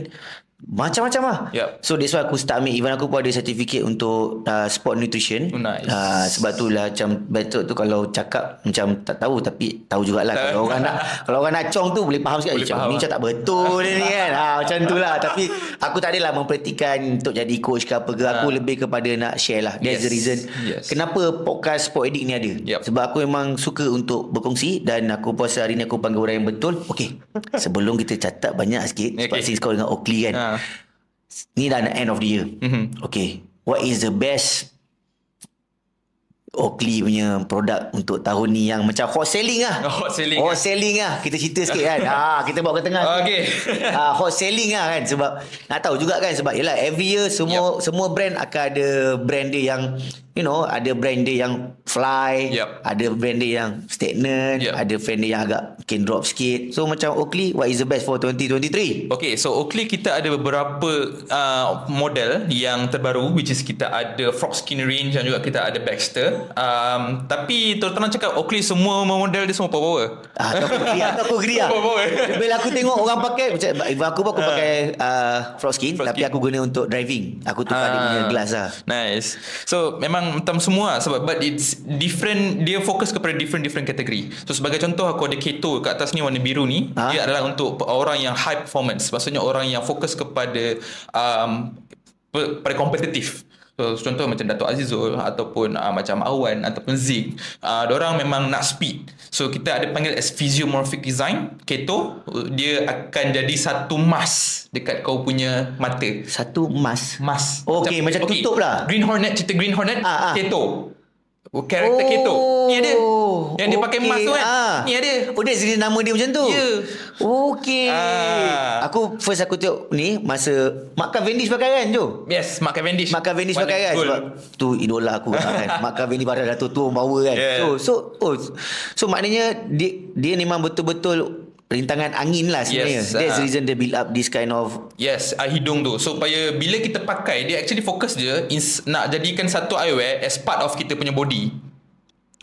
Macam-macam lah. Yup. So that's why aku start ambil. Even aku pun ada certificate untuk uh, sport nutrition. Oh, nice. Uh, sebab tu lah macam betul tu kalau cakap macam tak tahu tapi tahu jugalah. Kalau orang nak kalau orang nak cong tu boleh faham sikit. Boleh faham ni lah. macam tak betul dia ni kan. Ha, macam tu lah. Tapi aku tak adalah mempraktikan untuk jadi coach ke apa ke. Aku lebih kepada nak share lah. That's. Yes. the reason. Yes. Kenapa podcast Sport Addict ni ada. Yup. Sebab aku memang suka untuk berkongsi dan aku puasa hari ni aku panggil orang yang betul. Okey. Sebelum kita catat banyak sikit. Sebab Okay. since kau dengan Oakley kan. Ha. Ni dah end of the year. Mhm. Okay. What is the best Oakley punya produk untuk tahun ni yang macam hot selling lah. Hot selling, Hot ah. selling lah. Kita cerita sikit kan. ha, kita bawa ke tengah. Okay. ha, hot selling lah kan. Sebab nak tahu juga kan. Sebab yelah every year semua semua brand akan ada brand dia yang you know ada brand dia yang fly. Yup. Ada brand dia yang stagnant. Yup. Ada brand dia yang agak can drop sikit. So macam Oakley what is the best for 2023? Okay, so Oakley kita ada beberapa uh, model yang terbaru which is kita ada Frog Skin range dan juga kita ada Baxter. Um, tapi terus terang cakap Oakley semua model dia semua power. Ah, aku agree, tu aku agree lah. Bila aku tengok orang pakai, macam aku pun aku pakai uh, frog skin, Frog tapi skin. aku guna untuk driving. Aku tukar dia Ah. punya glass lah. Nice. So memang macam semua lah sebab but it's different dia fokus kepada different different kategori. So sebagai contoh aku ada keto kat atas ni warna biru ni Ha? dia adalah untuk orang yang high performance. Maksudnya orang yang fokus kepada um, pada kompetitif. So, contoh macam Dato' Azizul ataupun uh, macam Awan ataupun Zik. Uh, orang memang nak speed. So kita ada panggil as physiomorphic design. Keto dia akan jadi satu mask dekat kau punya mata. Satu emas. Mas. Okey, macam tutup lah. Green Hornet, cerita Green Hornet, Ah, ah. keto. Oh, Karakter oh, keto. Ni ada. Yang dia pakai okey. mask tu kan. Ah. Ni ada. Oh, dia jadi nama dia macam tu? Ya. Okey. Ah. Aku first aku tengok ni masa Mark Cavendish pakai kan, Jo? Yes, Mark Cavendish. Mark Cavendish pakai kan sebab tu idola aku kan. Mark Cavendish pada Dato' tu bawa kan. Yeah. So so oh so maknanya dia dia memang betul-betul rintangan angin lah sebenarnya. Yes, That's ah. the reason they build up this kind of Yes, uh, hidung tu. So, supaya bila kita pakai, dia actually fokus je ins- nak jadikan satu eyewear as part of kita punya body.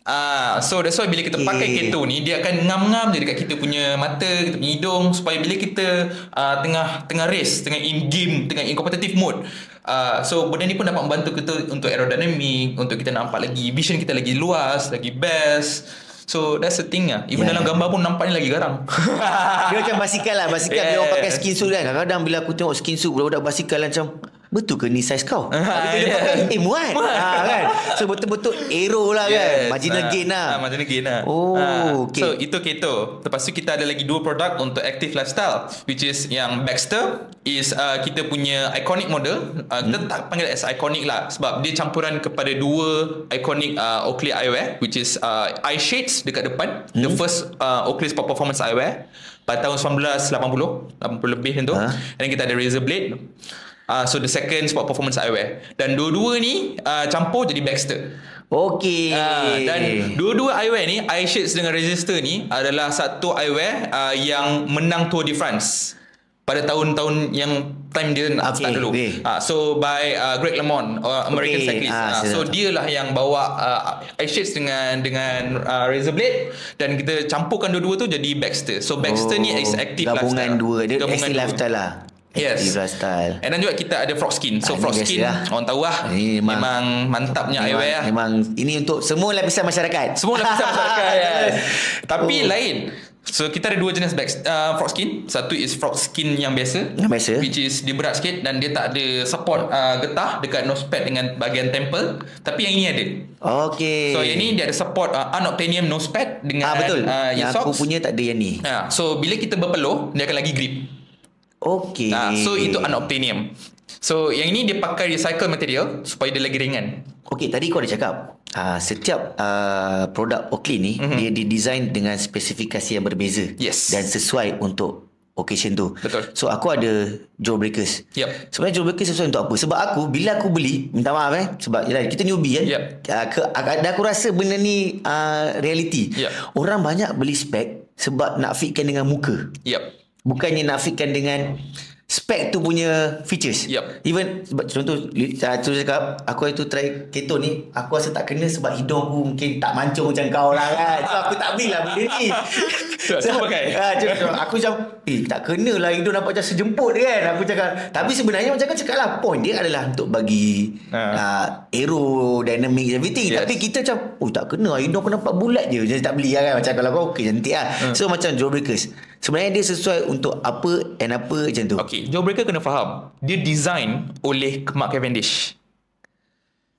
Ah, so that's why bila kita pakai Okay. keto ni dia akan ngam-ngam je dekat kita punya mata, kita punya hidung supaya bila kita uh, tengah tengah race, tengah in game, tengah in competitive mode. Uh, so benda ni pun dapat membantu kita untuk aerodynamic, untuk kita nampak lagi vision kita lagi luas, lagi best. So that's the thing lah. Even Yeah, dalam gambar pun nampaknya lagi garang. Dia macam basikal lah Basikal yeah. Yeah. dia orang pakai skin suit kan Kadang-kadang bila aku tengok skin suit Budak-budak basikal lah macam Betul ke ni size kau? Ah, dia pakai Eh muat ha, kan? So betul-betul arrow lah kan Marginal Ah, gain lah ah, marginal gain lah. Oh, Ah, okay. So itu keto. Lepas tu kita ada lagi dua produk untuk active lifestyle which is yang Baxter is uh, kita punya iconic model. Uh, kita Hmm. tak panggil as iconic lah sebab dia campuran kepada dua iconic uh, Oakley eyewear which is uh, eye shades dekat depan. The Hmm. first uh, Oakley Sport Performance eyewear pada tahun 1980, 80 lebih macam tu. Ha? And then kita ada Razor Blade. Uh, so the second sport performance eyewear dan dua-dua ni uh, campur jadi Baxter. Okay Ah, dan dua-dua eyewear ni, eye shades dengan resistor ni adalah satu eyewear uh, yang menang Tour de France pada tahun-tahun yang time dia nak Okay, start dulu. okay. Ah, so by uh, Greg LeMond, uh, American Okay, cyclist. ah, saya so dia lah yang bawa uh, eye shades dengan dengan uh, razor blade dan kita campurkan dua-dua tu jadi Baxter. So Baxter ni is active Oh, Gabungan lifestyle. dua Dia Gabungan active lifestyle lah Yes. Active lifestyle And then juga kita ada frog skin. So Ah, frog skin lah. orang tahu lah. Ini memang- memang, mantapnya memang, eyewear lah. memang Ini untuk semua lapisan masyarakat Semua lapisan masyarakat yes. Tapi Oh. lain So kita ada dua jenis back, uh, frog skin Satu is frog skin yang biasa Yang biasa. Which is dia berat sikit Dan dia tak ada support uh, getah Dekat nose pad dengan bahagian temple Tapi yang ini ada Okay So yang ini dia ada support uh, Unobtainium nose pad Dengan Ah betul uh, Yang aku punya tak ada yang ni Ya, so bila kita berpeluh dia akan lagi grip. Okay Nah, so itu unobtainium. So yang ini dia pakai recycle material supaya dia lagi ringan. Okay tadi kau ada cakap uh, Setiap uh, produk Oakley ni mm-hmm. Dia didesign dengan spesifikasi yang berbeza Yes. Dan sesuai untuk occasion tu Betul. So aku ada jawbreakers Yep. Sebenarnya jawbreakers sesuai untuk apa Sebab aku Bila aku beli Minta maaf eh Sebab yelah, kita newbie kan Yep. uh, ke, Dan aku rasa benda ni uh, reality Yep. Orang banyak beli spek Sebab nak fitkan dengan muka Yep. Bukannya nak fitkan dengan spec tu punya features. Yup. Even sebab contoh saya tu cakap aku hari tu try keto ni aku rasa tak kena sebab hidung aku mungkin tak mancung macam kau lah kan. So aku tak belilah benda ni. So, semua pakai? Ha, cakap, cakap, aku macam eh tak kena lah hidung nampak macam sejemput kan. Aku cakap tapi sebenarnya macam kau cakap lah point dia adalah untuk bagi Ha. uh, aerodynamic everything. Yes. Tapi kita macam oh tak kena hidung aku nampak bulat je. Jadi tak beli lah kan. Macam kalau kau okey cantik lah. Hmm. So macam jawbreakers. Sebenarnya dia sesuai untuk apa and apa macam tu. Okay, Jawbreaker kena faham. Dia design oleh Mark Cavendish.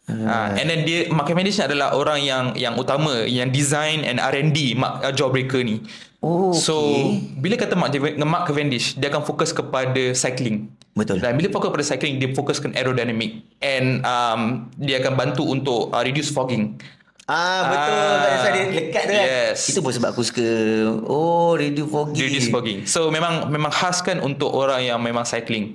Uh, and then dia Mark Cavendish adalah orang yang yang utama yang design and R&D Mark, uh, Jawbreaker ni. Oh, So okay. bila kata Mark, Mark Cavendish dia akan fokus kepada cycling. Betul. Dan bila fokus pada cycling dia fokuskan aerodynamic and um, dia akan bantu untuk uh, reduce fogging. Ah betul Ah, ah, Pasal dia lekat tu kan yes. Itu pun sebab aku suka Oh radio fogging Reduce fogging. So memang memang khaskan untuk orang yang memang cycling.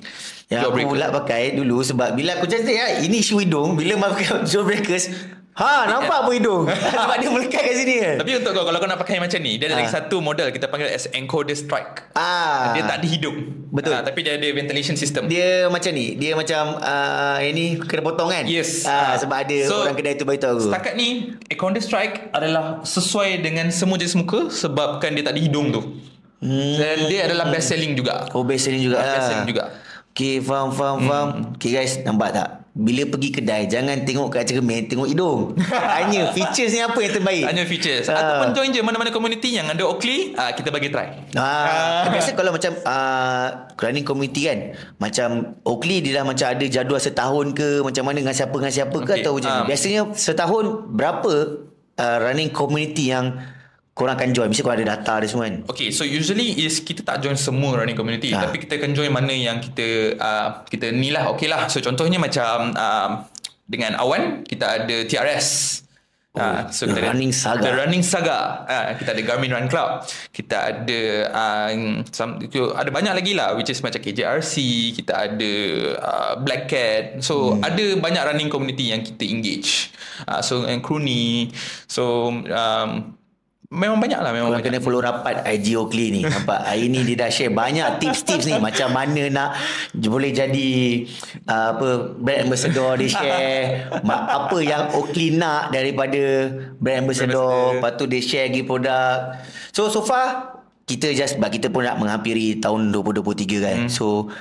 Yang aku pula pakai dulu Sebab bila aku cantik kan Ini shoe hidung Bila pakai jawbreakers Ha nampak apa hidung Sebab dia melekat kat sini kan Tapi untuk kau kalau kau nak pakai macam ni, dia ada lagi Ah. satu model kita panggil as encoder strike. Ah, Dia tak ada hidung. Betul. Ah, tapi dia ada ventilation system. Dia macam ni Dia macam uh, Ini kena potong kan Yes. ah, Ah. Sebab ada So, orang kedai tu beritahu aku Setakat ni encoder strike adalah sesuai dengan semua jenis muka sebabkan dia tak ada hidung tu. Hmm. Dan dia adalah best selling juga. Oh best selling juga best lah. selling juga. Okay faham faham faham Okay guys nampak tak Bila pergi kedai Jangan tengok kat cermin Tengok hidung. Tanya features ni apa yang terbaik? Hanya features. Ah. Ataupun join je mana-mana community yang ada Oakley, ah, kita bagi try. Ah, biasa kalau macam uh, running community kan macam Oakley dia dah macam ada jadual setahun ke macam mana dengan siapa dengan siapa ke Okay, atau macam um, biasanya setahun berapa uh, running community yang korang akan join mesti korang ada data dia semua kan Okay, so usually is kita tak join semua running community, Ah. tapi kita akan join mana yang kita uh, kita ni lah, okay lah. So contohnya macam uh, dengan Awan kita ada TRS. Ah, Oh, The Running Saga. The Running Saga. Ah, kita ada Garmin Run Club. Kita ada uh, some, ada banyak lagi lah which is macam KJRC, kita ada uh, Black Cat. So Hmm. ada banyak running community yang kita engage. Uh, so and Crony. So um, memang banyak lah memang Korang banyak. kena follow rapat IG Oakley ni Nampak hari ni dia dah share banyak tips-tips ni Macam mana nak Boleh jadi uh, apa Brand ambassador dia share Apa yang Oakley nak Daripada Brand ambassador ambassador. Lepas tu dia share lagi produk So so far Kita just kita pun nak menghampiri Tahun 2023 kan Hmm. So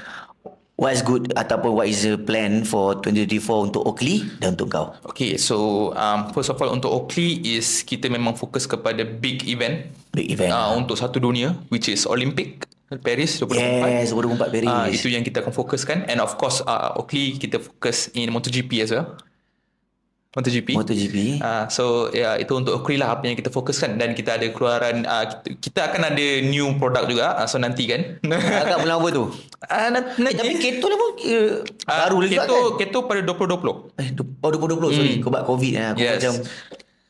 What's good Ataupun what is the plan For 2024 Untuk Oakley Dan untuk kau? Okay, so um, first of all untuk Oakley is kita memang fokus kepada big event. Big event. Uh, untuk satu dunia which is Olympic Paris 2024. Yes 2024 Paris Ah, itu yang kita akan fokuskan. And of course uh, Oakley kita fokus in MotoGP as well. MotoGP. MotoGP Ah, so ya yeah, itu untuk Oakley lah apa yang kita fokuskan dan kita ada keluaran uh, kita, kita akan ada new product juga uh, so nanti kan. Agak bulan apa tu Ah, nanti, Eh, tapi keto ni pun uh, baru lagi keto, kan? keto pada 2020. Eh, oh 2020 sorry. Sebab COVID eh. Aku. Yes. macam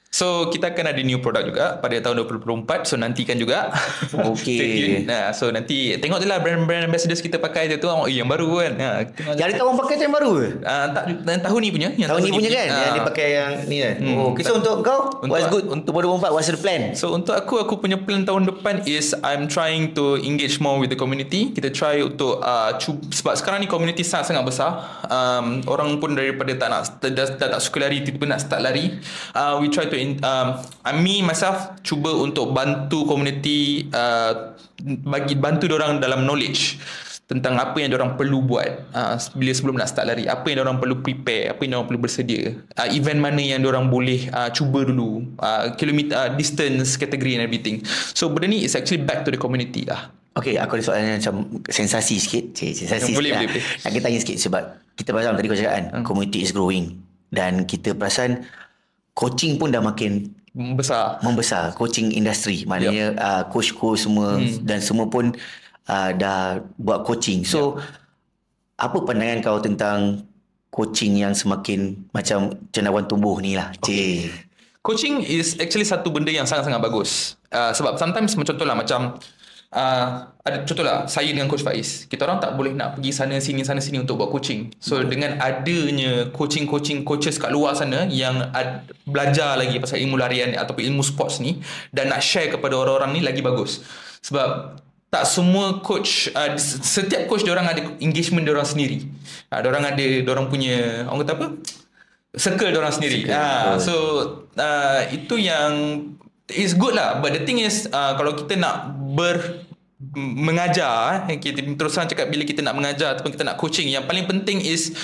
So kita akan ada new product juga pada tahun 2024 so nantikan juga. Okey. Nah, so nanti tengok je lah brand-brand ambassadors kita pakai tu tu oh, yang baru kan. Ha. Yang ada kawan pakai tu yang baru ke? Ah, tak yang tahun ni punya, yang Tahun ni punya kan? Ah. Yang dia pakai yang ni kan? Hmm. Oh, okay, so untuk kau, Untuk- what's good? Untuk 2024, what's the plan? So untuk aku aku punya plan tahun depan is I'm trying to engage more with the community. Kita try untuk uh, cu- sebab sekarang ni community sangat sangat besar. Um, orang pun daripada tak nak tak, tak, tak, tak suka lari tiba-tiba nak start lari. Uh, we try to in, um, I me myself cuba untuk bantu community uh, bagi bantu orang dalam knowledge tentang apa yang orang perlu buat uh, bila sebelum nak start lari apa yang orang perlu prepare apa yang orang perlu bersedia uh, event mana yang orang boleh uh, cuba dulu uh, kilometer uh, distance category and everything so benda ni is actually back to the community lah Okay, aku ada soalan yang macam sensasi sikit. Cik, sensasi Boleh, sikit boleh, lah. boleh. Nak tanya sikit sebab kita perasan tadi kau cakap kan, community is growing. Dan kita perasan coaching pun dah makin besar membesar coaching industry maknanya yep. uh, coach-coach semua hmm. dan semua pun uh, dah buat coaching so yep. apa pandangan kau tentang coaching yang semakin macam cendawan tumbuh ni lah okay. Coaching is actually satu benda yang sangat-sangat bagus. Uh, sebab sometimes macam contohlah macam uh, ada contohlah saya dengan coach Faiz. Kita orang tak boleh nak pergi sana sini sana sini untuk buat coaching. So dengan adanya coaching-coaching coaches kat luar sana yang ad, belajar lagi pasal ilmu larian ataupun ilmu sports ni dan nak share kepada orang-orang ni lagi bagus. Sebab tak semua coach uh, setiap coach dia orang ada engagement dia orang sendiri. Uh, dia orang ada dia orang punya orang kata apa? circle dia orang sendiri. Ah so uh, itu yang is good lah but the thing is uh, kalau kita nak ber mengajar eh, kita terus terang cakap bila kita nak mengajar ataupun kita nak coaching yang paling penting is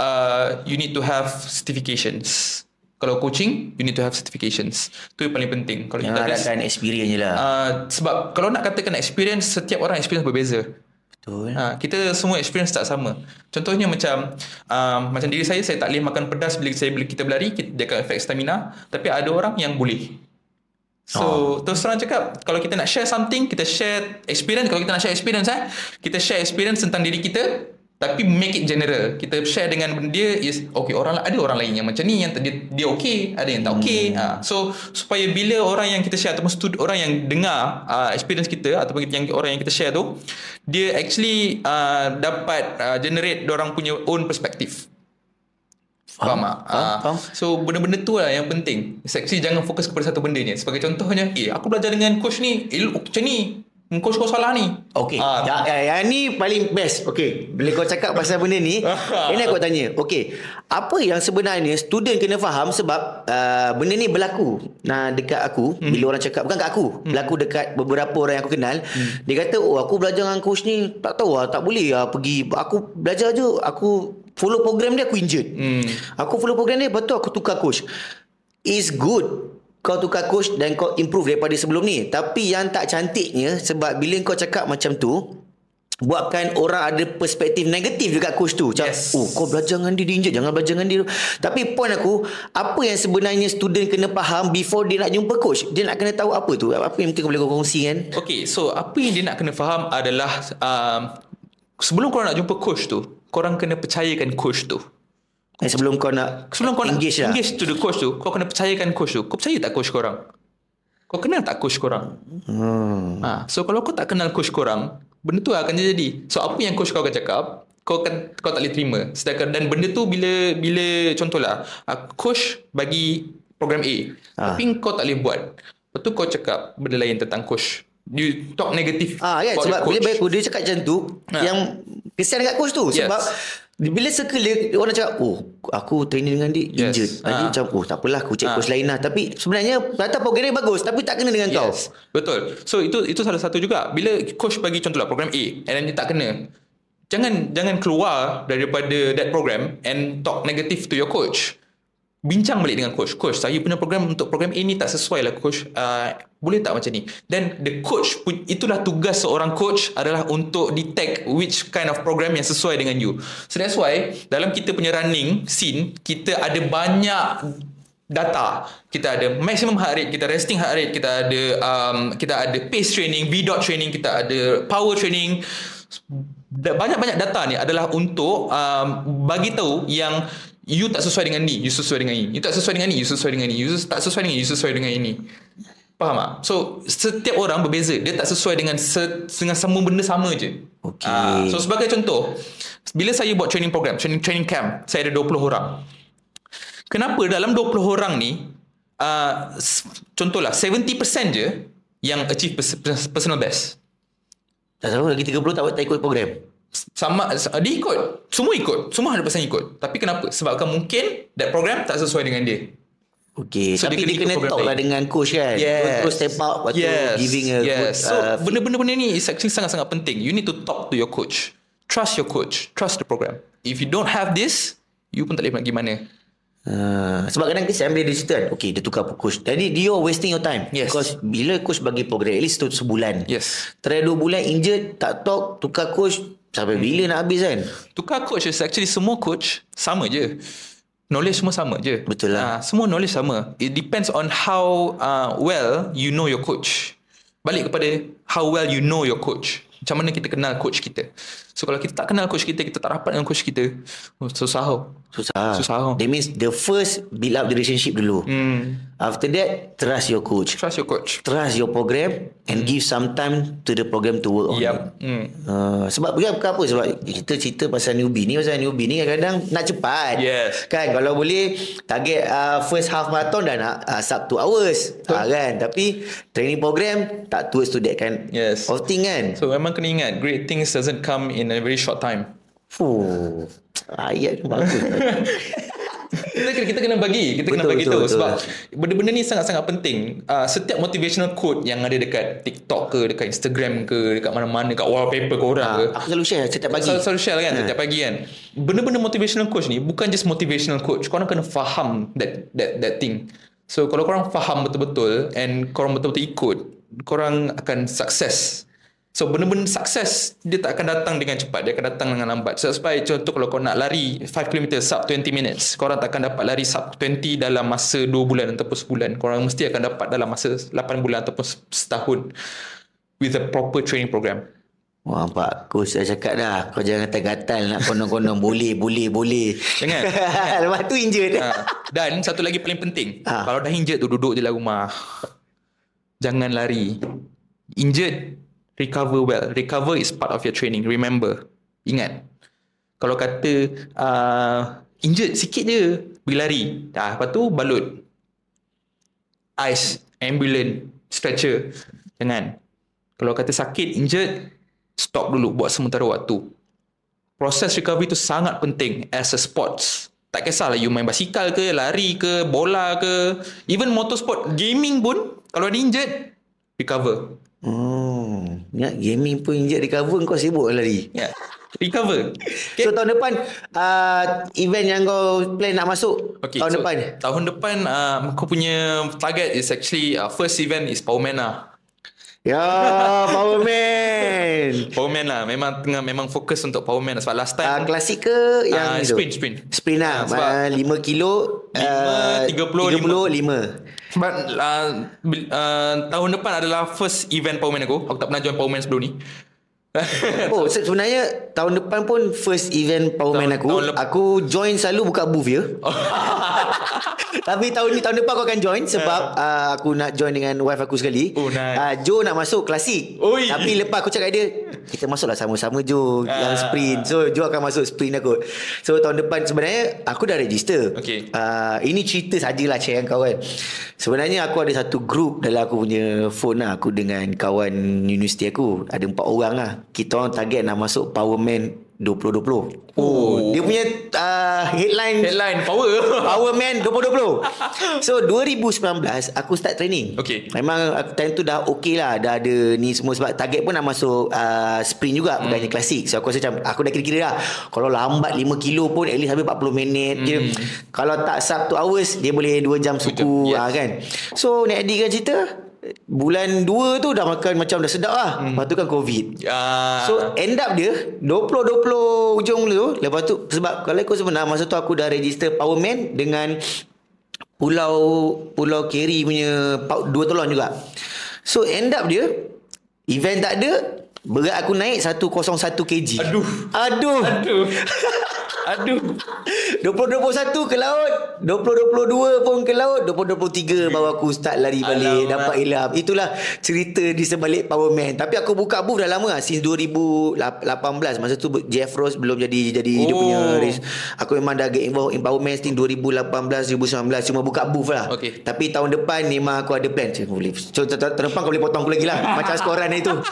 uh, you need to have certifications kalau coaching you need to have certifications tu yang paling penting kalau Yang kita ada harapkan experience je lah. uh, sebab kalau nak katakan experience setiap orang experience berbeza Betul. Ha, kita semua experience tak sama. Contohnya macam um, macam diri saya, saya tak boleh makan pedas bila saya bila kita berlari, kita, dia akan affect stamina. Tapi ada orang yang boleh. So, oh. terus terang cakap, kalau kita nak share something, kita share experience. Kalau kita nak share experience, eh, kita share experience tentang diri kita, tapi make it general. Kita share dengan dia is, okay, orang ada orang lain yang macam ni, yang dia, dia okay, ada yang tak okay. Ha, so, supaya bila orang yang kita share, ataupun stud, orang yang dengar uh, experience kita, ataupun yang orang yang kita share tu, dia actually uh, dapat uh, generate orang punya own perspective. Faham tak? Faham, Ah, faham. So benda-benda tu lah yang penting. Actually jangan fokus kepada satu benda ni. Sebagai contohnya, eh aku belajar dengan coach ni, eh macam ni. Coach kau salah ni. Okey. Ah, Ya, ya, yang ni paling best. Okey. Bila kau cakap pasal benda ni, ini aku tanya. Okey. Apa yang sebenarnya student kena faham sebab uh, benda ni berlaku nah dekat aku hmm. bila orang cakap bukan kat aku, hmm. berlaku dekat beberapa orang yang aku kenal. Hmm. Dia kata, "Oh, aku belajar dengan coach ni, tak tahu lah, tak boleh lah pergi. Aku belajar je, aku follow program dia aku injured. Hmm. Aku follow program dia, tu aku tukar coach. Is good kau tukar coach dan kau improve daripada sebelum ni. Tapi yang tak cantiknya sebab bila kau cakap macam tu, buatkan orang ada perspektif negatif dekat coach tu. Macam, Yes. oh kau belajar dengan dia, dia injet. Jangan belajar dengan dia. Tapi point aku, apa yang sebenarnya student kena faham before dia nak jumpa coach? Dia nak kena tahu apa tu? Apa yang mungkin kau boleh kau kongsi kan? Okay, so apa yang dia nak kena faham adalah um, sebelum korang nak jumpa coach tu, korang kena percayakan coach tu. Eh, sebelum kau nak Sebelum kau engage nak lah. engage to the coach tu, kau kena percayakan coach tu. Kau percaya tak coach korang? Kau kenal tak coach korang? Hmm. Ha, so kalau kau tak kenal coach korang, benda tu akan jadi. So apa yang coach kau akan cakap, kau akan kau tak boleh terima. Sedangkan dan benda tu bila bila contohlah, uh, coach bagi program A, Ah. tapi kau tak boleh buat. Lepas tu kau cakap benda lain tentang coach. You talk negative. Ah about sebab bila baik dia cakap macam tu Ha. yang kesian dekat coach tu Yes. sebab bila circle dia orang cakap oh aku training dengan dia Yes. injured. Jadi Ha. macam oh tak apalah aku check Ha. coach lain lah tapi sebenarnya data program dia bagus tapi tak kena dengan kau. Yes, betul. So itu itu salah satu juga. Bila coach bagi contohlah program A and then dia tak kena. Jangan jangan keluar daripada that program and talk negative to your coach. Bincang balik dengan coach. Coach, saya punya program untuk program A ni tak sesuai lah coach. Uh, boleh tak macam ni? Then the coach itulah tugas seorang coach adalah untuk detect which kind of program yang sesuai dengan you. So that's why dalam kita punya running scene kita ada banyak data. Kita ada maximum heart rate, kita resting heart rate, kita ada um, kita ada pace training, V dot training, kita ada power training. Banyak-banyak data ni adalah untuk um, bagi tahu yang you tak sesuai dengan ni, you sesuai dengan ini. You tak sesuai dengan ni, you sesuai dengan ni. You tak sesuai dengan ni, you sesuai dengan ini. Faham tak? So setiap orang berbeza. Dia tak sesuai dengan se, dengan semua benda sama je. Okey. Ah, so sebagai contoh, bila saya buat training program, training training camp, saya ada 20 orang. Kenapa dalam 20 orang ni uh, contohlah 70% je yang achieve pers- pers- personal best. Tak tahu lagi 30 tak tak ikut program. Sama dia ikut, semua ikut, semua 100% ikut. Tapi kenapa? Sebabkan mungkin that program tak sesuai dengan dia. Okey, So, tapi dia dia kena kena talk lah dengan coach kan. Terus step out lepas tu giving a yes. good So uh, benda-benda ni is actually sangat-sangat penting. You need to talk to your coach. Trust your coach. Trust the program. If you don't have this, you pun tak boleh nak pergi mana. Uh, sebab kadang kesian bila dia cerita kan Okay dia tukar coach Jadi dia wasting your time Yes. Because bila coach bagi program At least tu sebulan Yes. Try dua bulan injured Tak talk Tukar coach Sampai Hmm. bila nak habis kan Tukar coach is actually semua coach sama je. Knowledge semua sama je. Betul lah. Ah, semua knowledge sama. It depends on how uh, well you know your coach. Balik kepada how well you know your coach. Macam mana kita kenal coach kita. So kalau kita tak kenal coach kita, kita tak rapat dengan coach kita, oh, susah. Susah. Susah. That means the first build up the relationship dulu. Hmm. After that, trust your coach. Trust your coach. Trust your program and give some time to the program to work on. Yep. Hmm. Uh, sebab bukan apa sebab kita cerita pasal newbie ni pasal newbie ni kadang-kadang nak cepat. Yes. Kan kalau boleh target uh, first half marathon dah nak uh, sub 2 hours. Uh, kan tapi training program tak towards to that kan. Yes. Of thing kan. So memang kena ingat, great things doesn't come in a very short time. Fuh. Ayat tu bagus. kita, kena- kita kena bagi kita kena Betul, bagi betul, tahu betul. sebab benda-benda ni sangat-sangat penting uh, setiap motivational quote yang ada dekat TikTok ke dekat Instagram ke dekat mana-mana dekat wallpaper korang ke aku selalu share setiap pagi. Selalu, selalu share lah kan Setiap pagi kan Benda-benda motivational coach ni Bukan just motivational coach Korang kena faham That that that thing So kalau korang faham betul-betul And korang betul-betul ikut Korang akan sukses So benda-benda sukses Dia tak akan datang dengan cepat Dia akan datang dengan lambat so, Supaya contoh kalau kau nak lari 5km sub 20 minutes Korang tak akan dapat lari sub 20 Dalam masa 2 bulan Ataupun sebulan Korang mesti akan dapat Dalam masa 8 bulan Ataupun setahun With a proper training program Wah, nampak coach dah cakap dah. Kau jangan gatal-gatal nak konon-konon boleh, boleh, boleh. Jangan. Lepas tu injured. Ha. Dan satu lagi paling penting, Ha. kalau dah injured tu duduk je lah rumah. Jangan lari. Injured, recover well. Recover is part of your training. Remember. Ingat. Kalau kata uh, injured sikit je, pergi lari. Dah, lepas tu balut. Ice, ambulance, stretcher. Jangan. Kalau kata sakit, injured, stop dulu buat sementara waktu. Proses recovery tu sangat penting as a sports. Tak kisahlah you main basikal ke, lari ke, bola ke, even motorsport, gaming pun kalau ada injured, recover. Oh, ingat gaming pun injured recover kau sibuk lari. Ya. Recover. Okay. So tahun depan uh, event yang kau plan nak masuk Okay, tahun so, depan. Tahun depan um, aku punya target is actually uh, first event is Powerman lah. Ya, Power Man. Powerman lah. Memang tengah memang fokus untuk Powerman lah. Sebab last Uh, time klasik ke yang itu? sprint, sprint. Sprint lah. Ah, sebab- Uh, 5 kilo. Lima, 30, 30, 5. Sebab uh, uh, tahun depan adalah first event Powerman aku. Aku tak pernah join Powerman sebelum ni. Oh, se- sebenarnya tahun depan pun first event Power Man Tahun- aku. tahun lep- aku join selalu buka booth ya. Tapi tahun ni tahun depan aku akan join sebab uh, aku nak join dengan wife aku sekali. Oh, nice. Uh, Joe nak masuk klasik. Oi. Tapi lepas aku cakap dia, kita masuklah sama-sama Joe yang Ah. sprint. So Joe akan masuk sprint aku. So tahun depan sebenarnya aku dah register. Okay. Uh, ini cerita sajalah cik dengan kawan. Sebenarnya aku ada satu group dalam aku punya phone lah. Aku dengan kawan universiti aku. Ada empat orang lah. Kita orang target nak masuk Powerman 2020. Oh. Dia punya uh, headline Headline power. Powerman 2020. So 2019 aku start training. Okay. Memang aku time tu dah okey lah. Dah ada ni semua sebab target pun nak masuk uh, sprint juga bukannya Hmm. klasik. So aku rasa macam aku dah kira-kira lah. Kalau lambat 5 kilo pun at least habis 40 minit. Kira, kalau tak sub 2 hours dia boleh 2 jam suku Hmm. Yes. ah, kan. So nak edit kan cerita bulan 2 tu dah makan macam dah sedap lah. Hmm. Lepas tu kan covid. Ah. So end up dia 20-20 ujung tu Lepas tu sebab kalau ikut sebenar Masa tu aku dah register Powerman Dengan Pulau Pulau Kerry punya Dua tolong juga So end up dia Event tak ada Berat aku naik 101 kg. Aduh. Aduh. Aduh. Aduh. 2021 ke laut. 2022 pun ke laut. 2023 baru aku start lari balik. Alamak. Dapat ilham. Itulah cerita di sebalik Powerman Tapi aku buka booth dah lama lah. Since 2018 Masa tu Jeff Rose belum jadi jadi dia Oh. punya race. Aku memang dah get involved in Powerman Since 2018 2019 Cuma buka booth lah. Okay. Tapi tahun depan memang aku ada plan. Cik, boleh So tahun tahun depan kau boleh potong aku lagi lah. Macam skoran itu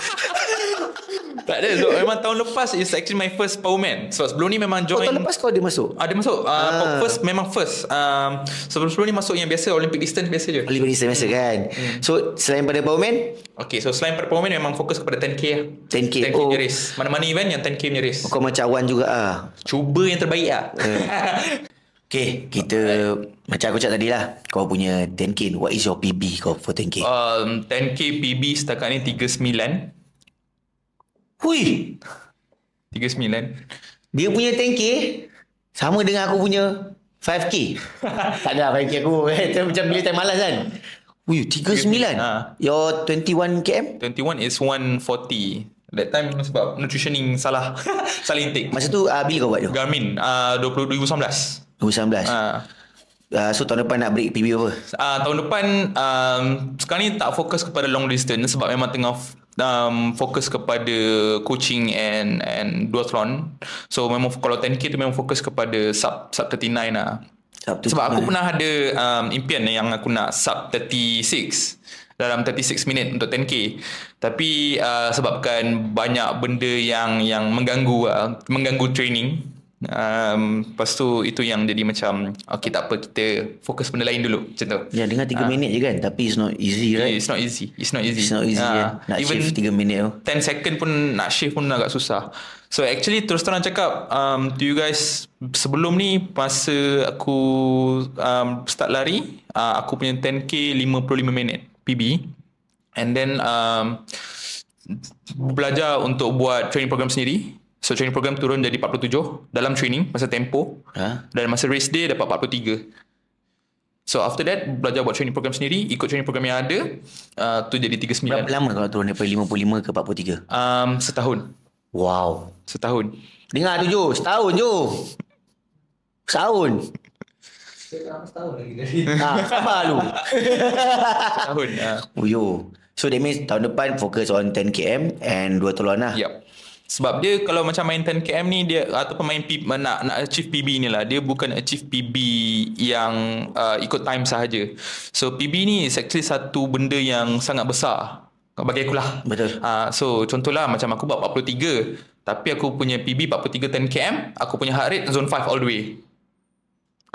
Tak ada. So, memang tahun lepas is actually my first Powerman. So sebelum ni memang Oh join. tahun lepas kau ada masuk Ada masuk. Uh, Ah. First memang first. Um, sebelum sebelum ni masuk yang biasa Olympic distance biasa je. Oleh beri semester kan Hmm. So selain pada Powerman Okay, so selain pada Powerman memang fokus kepada 10k lah. 10K. 10k Oh. punya race. Mana-mana event yang 10k punya race. Kau macam Wan juga ah. Cuba yang terbaik lah. Okay, kita macam aku cakap tadi lah. Kau punya 10K, what is your PB kau for 10K? um, 10k PB setakat ni 39. Hui, 39. dia punya 10K sama dengan aku punya 5K. tak ada 5K aku. Eh, macam bila time malas kan. Hui, 39. Ah. Your 21 km? 21 is 140. That time sebab nutritioning salah. salah intake. Masa tu uh, bila kau buat tu? Garmin uh, 20, 2019. 2019. Ah. Uh, so tahun depan nak break PB apa? Uh, tahun depan um, sekarang ni tak fokus kepada long distance sebab memang tengah um, fokus kepada coaching and and duathlon. So memang kalau 10k tu memang fokus kepada sub sub 39 lah. Sabtu Sebab aku pernah ada um, impian yang aku nak sub 36 dalam 36 minit untuk 10k. Tapi uh, sebabkan banyak benda yang yang mengganggu uh, mengganggu training Um, lepas tu itu yang jadi macam Okay tak apa kita fokus benda lain dulu Macam tu. Ya dengar 3 minit je kan Tapi it's not easy right? It's not easy It's not easy. It's not easy Ah, kan Nak Even shift 3 minit tu. 10 second pun nak shift pun agak susah. So actually terus terang cakap um, To you guys Sebelum ni Masa aku um, Start lari uh, Aku punya 10k 55 minit PB And then um, Belajar untuk buat training program sendiri So training program turun jadi 47 Dalam training Masa tempo. Ha? Dan masa race day dapat 43 So after that Belajar buat training program sendiri Ikut training program yang ada uh, Tu jadi 39 Berapa lama kalau turun Daripada 55 ke 43 Um, setahun. Wow. Setahun. Dengar tu Jo. Setahun Jo. Setahun. Ha, Sabar lu. Setahun. uh, Oh yo. So that means tahun depan Fokus on 10km And dua tolon lah yep. Sebab dia kalau macam main 10km ni dia ataupun main P, nak nak achieve PB ni lah dia bukan achieve PB yang uh, ikut time sahaja. So PB ni is actually satu benda yang sangat besar bagi aku lah. Betul. Uh, so contohlah macam aku buat 43 tapi aku punya PB 43 10km aku punya heart rate zone 5 all the way.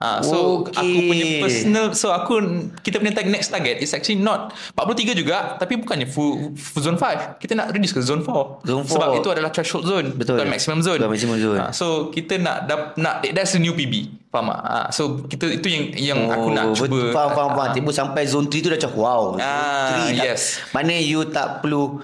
Ah, so Okay. aku punya personal so aku kita punya tag next target is actually not 43 juga tapi bukannya full, full zone 5. Kita nak reduce ke zone 4. Zone Sebab 4. itu adalah threshold zone Betul. bukan maximum zone. Bukan maximum zone. Ah, so kita nak nak that's a new PB. Faham tak? Ah, so kita itu yang yang aku nak Oh, cuba. Faham, faham, faham. Ah, Tiba sampai zone 3 tu dah macam wow. Ah, 3 tak- yes. Mana you tak perlu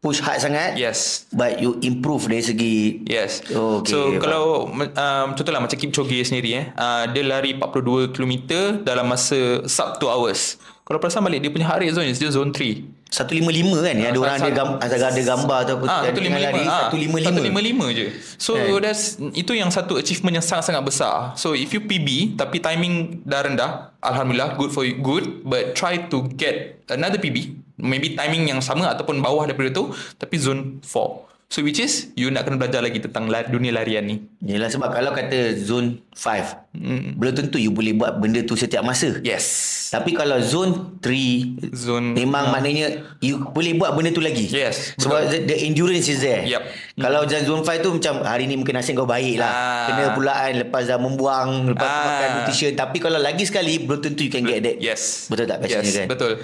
push hard sangat. Yes. But you improve dari segi Yes. Okay, so faham. kalau um, contohlah macam Kipchoge sendiri eh, uh, dia lari 42 km dalam masa sub 2 hours. Kalau perasan balik dia punya heart rate zone is dia zone 3. 155 kan Yang ada orang ada, satu- gam, ada, gambar atau apa Ah, yang tengah 155. lari, Ah, 155 155 je. So Kan? that's itu yang satu achievement yang sangat-sangat besar. So if you PB tapi timing dah rendah, alhamdulillah good for you, good but try to get another PB, maybe timing yang sama ataupun bawah daripada tu tapi zone 4. So which is you nak kena belajar lagi tentang dunia larian ni. Yelah sebab kalau kata zone 5 mm. Belum tentu you boleh buat benda tu setiap masa Yes. Tapi kalau zone 3 Zone Memang maknanya You boleh buat benda tu lagi Yes, Sebab the, the endurance is there Yup. Kalau dalam zone 5 tu Macam hari ni mungkin nasib kau baik lah Ah. Kena pulaan Lepas dah membuang Lepas Ah. makan nutrition Tapi kalau lagi sekali Belum tentu you can get that Yes. Betul tak yes, kan Betul.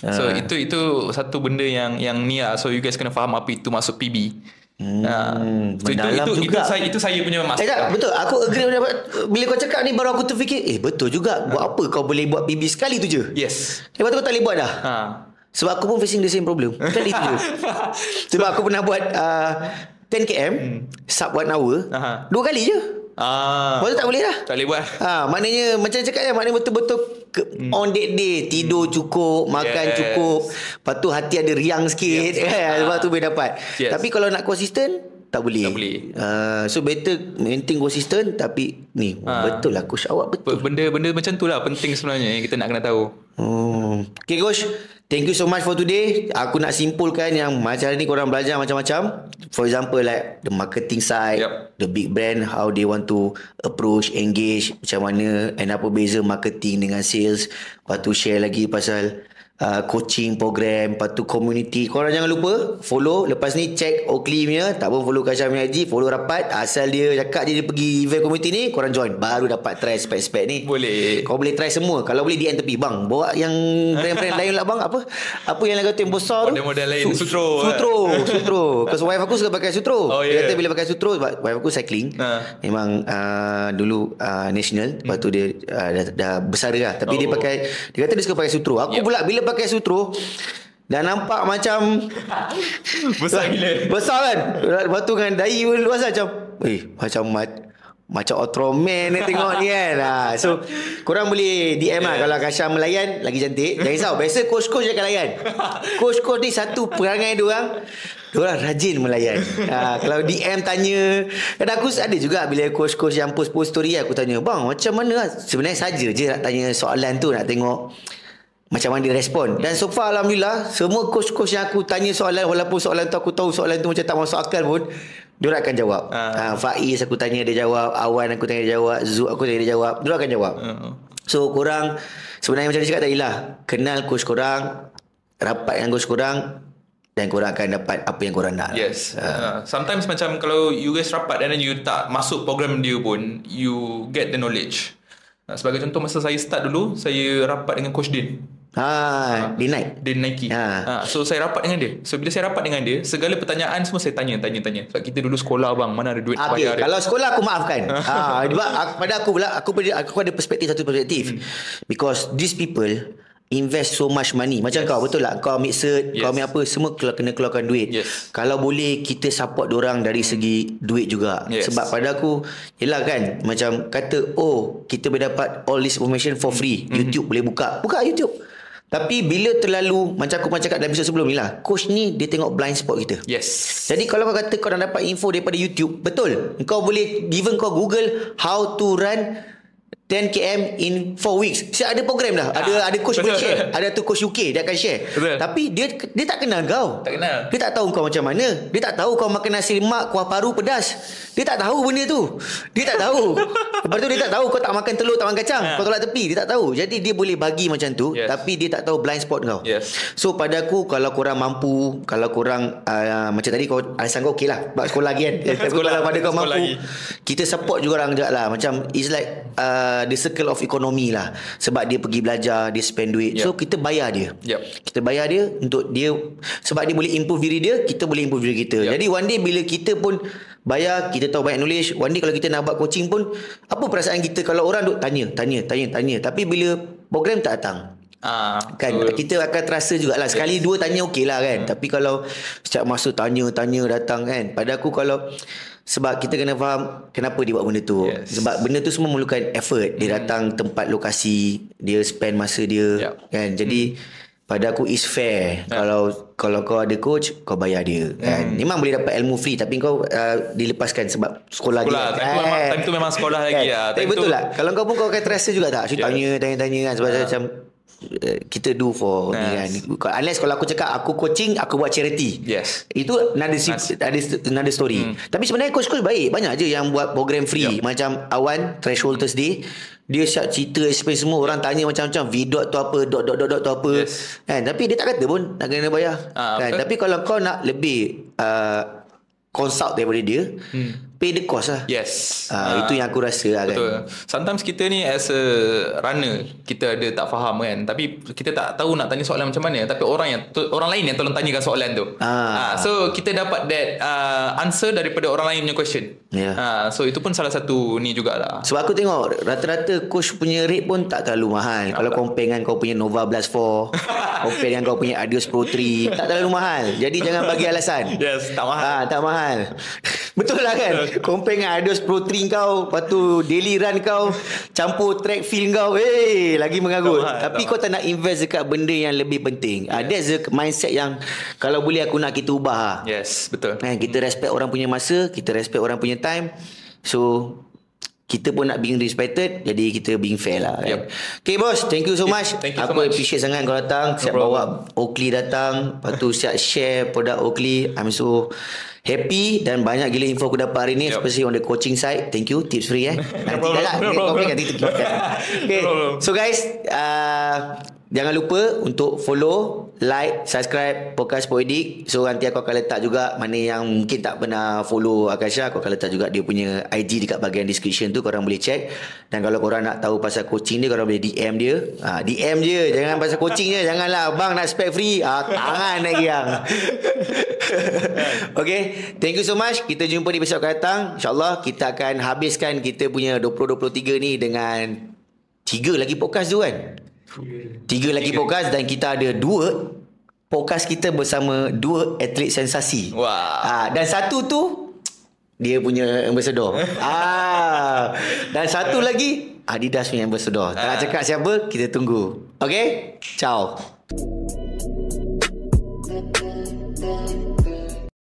So Ah. itu itu satu benda yang yang ni lah. So you guys kena faham apa itu masuk PB. Hmm, so itu, mendalam itu, itu, juga. saya itu saya punya Eh tak, masalah. betul. Aku agree dengan bila kau cakap ni baru aku terfikir, eh betul juga. Buat apa kau boleh buat PB sekali tu je? Yes. Lepas tu kau tak boleh buat dah. Ha. Sebab aku pun facing the same problem. Sekali tu je. Sebab aku pernah buat uh, 10km sub 1 hour. Hmm. Aha. Dua kali je. Ah. Lepas tu tak boleh dah. Tak boleh buat. Ha, maknanya macam cakap kan maknanya betul-betul ke, on that day tidur cukup, makan Yes. cukup. Lepas tu hati ada riang sikit Yes. kan. Lepas tu boleh dapat. Yes. Tapi kalau nak konsisten tak boleh. Tak boleh. Uh, so better maintain konsisten tapi ni Ha. betul lah coach awak betul. Benda-benda macam tu lah penting sebenarnya yang kita nak kena tahu. Oh. Okay coach, thank you so much for today. Aku nak simpulkan yang macam hari ni korang belajar macam-macam. For example like the marketing side, Yup. the big brand how they want to approach, engage macam mana and apa beza marketing dengan sales. Lepas tu share lagi pasal uh, coaching program, lepas tu community. Korang jangan lupa follow. Lepas ni check Oakley punya, tak pun follow Kasha punya IG, follow rapat. Asal dia cakap dia, dia pergi event community ni, korang join. Baru dapat try spek-spek ni. Boleh. Kau boleh try semua. Kalau boleh DM tepi. Bang, bawa yang brand-brand lain lah bang. Apa? Apa yang kata yang besar tu? Model-model lain. Sutro. Sutro. Sutro. Because wife aku suka pakai Sutro. Oh, Dia yeah. kata bila pakai Sutro, sebab wife aku cycling. Ha. Memang uh, dulu uh, national. Lepas tu dia uh, dah, dah besar lah. Tapi dia Oh. pakai, dia kata dia suka pakai Sutro. Aku Yep. pula bila pakai Sutro, dah nampak macam Besar gila. Besar kan? Lepas tu kan Dahi pun luas lah, macam Eh macam mat, Macam Ultraman ni tengok ni kan. Ha, So Korang boleh DM lah Kalau Kasha melayan Lagi cantik. Jangan risau Biasa coach-coach dia akan layan. Coach-coach ni satu perangai dia orang. Diorang rajin melayan ha, Kalau DM tanya Dan aku ada juga Bila coach-coach yang post-post story Aku tanya Bang macam mana Sebenarnya saja je nak tanya soalan tu Nak tengok macam mana dia respon. Dan so far Alhamdulillah Semua coach-coach yang aku tanya soalan Walaupun soalan tu aku tahu Soalan tu macam tak masuk akal pun Diorang akan jawab. Ah. ha, Faiz aku tanya dia jawab. Awan aku tanya dia jawab. Zu aku tanya dia jawab. Diorang akan jawab. Uh, So korang Sebenarnya macam dia cakap tadi lah Kenal coach korang Rapat dengan coach korang Dan korang akan dapat Apa yang korang nak. Yes. Uh, sometimes macam kalau you guys rapat and then you tak masuk program dia pun, you get the knowledge. Uh, sebagai contoh masa saya start dulu, saya rapat dengan Coach Din. Ha, Dia naik Din Nike. Ha. Ha. so saya rapat dengan dia. So bila saya rapat dengan dia, segala pertanyaan semua saya tanya, tanya, tanya. Sebab kita dulu sekolah bang, mana ada duit Okay, bayar dia. kalau sekolah aku maafkan. ha, sebab aku, pada aku pula aku pada aku ada perspektif satu perspektif. Hmm. Because these people invest so much money. Macam kau betul lah. Kau ambil cert, Yes. kau ambil apa semua keluar, kena keluarkan duit. Yes. Kalau boleh kita support orang dari segi duit juga. Yes. Sebab pada aku yelah kan macam kata oh kita boleh dapat all this information for free. Hmm. YouTube boleh buka. Buka YouTube. Tapi bila terlalu macam aku pernah cakap dalam episod sebelum ni lah. Coach ni dia tengok blind spot kita. Yes. Jadi kalau kau kata kau nak dapat info daripada YouTube, betul. Kau boleh given kau Google how to run 10km in 4 weeks. Siap ada program dah. Ada Ha, ada coach boleh share. Ada tu coach UK dia akan share. Betul. Tapi dia dia tak kenal kau. Tak kenal. Dia tak tahu kau macam mana. Dia tak tahu kau makan nasi lemak kuah paru pedas. Dia tak tahu benda tu. Dia tak tahu. Lepas tu dia tak tahu kau tak makan telur tak makan kacang. Ha. Kau tolak tepi. Dia tak tahu. Jadi dia boleh bagi macam tu Yes. tapi dia tak tahu blind spot kau. Yes. So pada aku kalau korang mampu, kalau korang uh, macam tadi kau alasan kau okey lah. Sebab sekolah lagi kan. Sekolah, kalau pada kau mampu, lagi. kita support juga orang juga lah. Macam it's like uh, the circle of economy lah. Sebab dia pergi belajar, dia spend duit. Yep. So kita bayar dia. Yep. Kita bayar dia untuk dia sebab dia boleh improve diri dia, kita boleh improve diri kita. Yep. Jadi one day bila kita pun bayar, kita tahu banyak knowledge, one day kalau kita nak buat coaching pun apa perasaan kita kalau orang duk tanya, tanya, tanya, tanya. Tapi bila program tak datang, Ah, Kan betul. kita akan terasa jugalah Sekali dua tanya okey lah kan Tapi kalau Setiap masa tanya Tanya datang kan Pada aku kalau Sebab kita kena faham Kenapa dia buat benda tu. Yes. Sebab benda tu semua memerlukan effort. Dia datang tempat lokasi Dia spend masa dia Yup. Kan? Jadi Pada aku is fair. Kalau Kalau kau ada coach Kau bayar dia kan? Memang boleh dapat ilmu free Tapi kau uh, Dilepaskan sebab Sekolah, Sekolah, time tu memang- time tu memang sekolah lagi lah. Tapi betul tu- lah Kalau kau pun kau akan terasa juga tak? Yes. tanya Tanya-tanya kan? Sebab macam uh, kita do for ni kan. Yes. Unless kalau aku cakap aku coaching, aku buat charity. Yes. Itu another ada another story. Hmm. Tapi sebenarnya coach-coach baik. Banyak je yang buat program free. Yup. Macam Awan Threshold Thursday. Dia siap cerita explain semua orang tanya macam-macam v dot tu apa dot dot dot dot tu apa Yes. kan tapi dia tak kata pun nak kena bayar Ah, kan betul. tapi kalau kau nak lebih uh, consult daripada dia Hmm. Pay the cost lah Yes. uh, Ah. itu yang aku rasa lah kan Betul. Sometimes kita ni as a runner, kita ada tak faham kan. Tapi kita tak tahu nak tanya soalan macam mana. Tapi orang yang orang lain yang tolong tanyakan soalan tu. Ah. Ah, so kita dapat that uh, answer daripada orang lain punya question. Ya. Ah, so itu pun salah satu ni jugalah. Sebab aku tengok rata-rata coach punya rate pun tak terlalu mahal. Kalau compare dengan kau punya Nova Blast 4, compare dengan kau punya Adios Pro 3, tak terlalu mahal. Jadi jangan bagi alasan. Yes, tak mahal. Ah, tak mahal. Betul lah kan? Compare dengan Adios Pro 3 kau, lepas tu daily run kau, campur track field kau, eh lagi mengarut. Tak mahal, Tapi kau tak nak invest dekat benda yang lebih penting. Ah, that's the mindset yang kalau boleh aku nak kita ubah lah. Yes, betul. Kan kita respect orang punya masa, kita respect orang punya time. So kita pun nak being respected jadi kita being fair lah kan. Yep. Okay bos, thank you so much. thank you so Aku much. appreciate sangat kau datang, siap problem. bawa Oakley datang, lepas tu siap share produk Oakley. I'm so happy dan banyak gila info aku dapat hari ni Yep. especially on the coaching side. Thank you, tips free eh. Nanti problem, dah lah, no kau problem. nanti kita Okay. No problem. So guys, uh, jangan lupa untuk follow, like, subscribe podcast Poedik. So nanti aku akan letak juga mana yang mungkin tak pernah follow Akasha, aku akan letak juga dia punya IG dekat bahagian description tu korang boleh check. Dan kalau korang nak tahu pasal coaching dia, korang boleh DM dia. Ha, DM je, jangan pasal coaching je. Janganlah bang nak spec free. Ha, tangan lagi yang. okay, thank you so much. Kita jumpa di episod akan datang. InsyaAllah kita akan habiskan kita punya 2023 ni dengan tiga lagi podcast tu kan. Tiga lagi podcast dan kita ada dua podcast kita bersama dua atlet sensasi. Wah. Ah, dan satu tu dia punya ambassador. ah, dan satu lagi Adidas punya ambassador. Tak nak Ah. cakap siapa, kita tunggu. Okay? Ciao.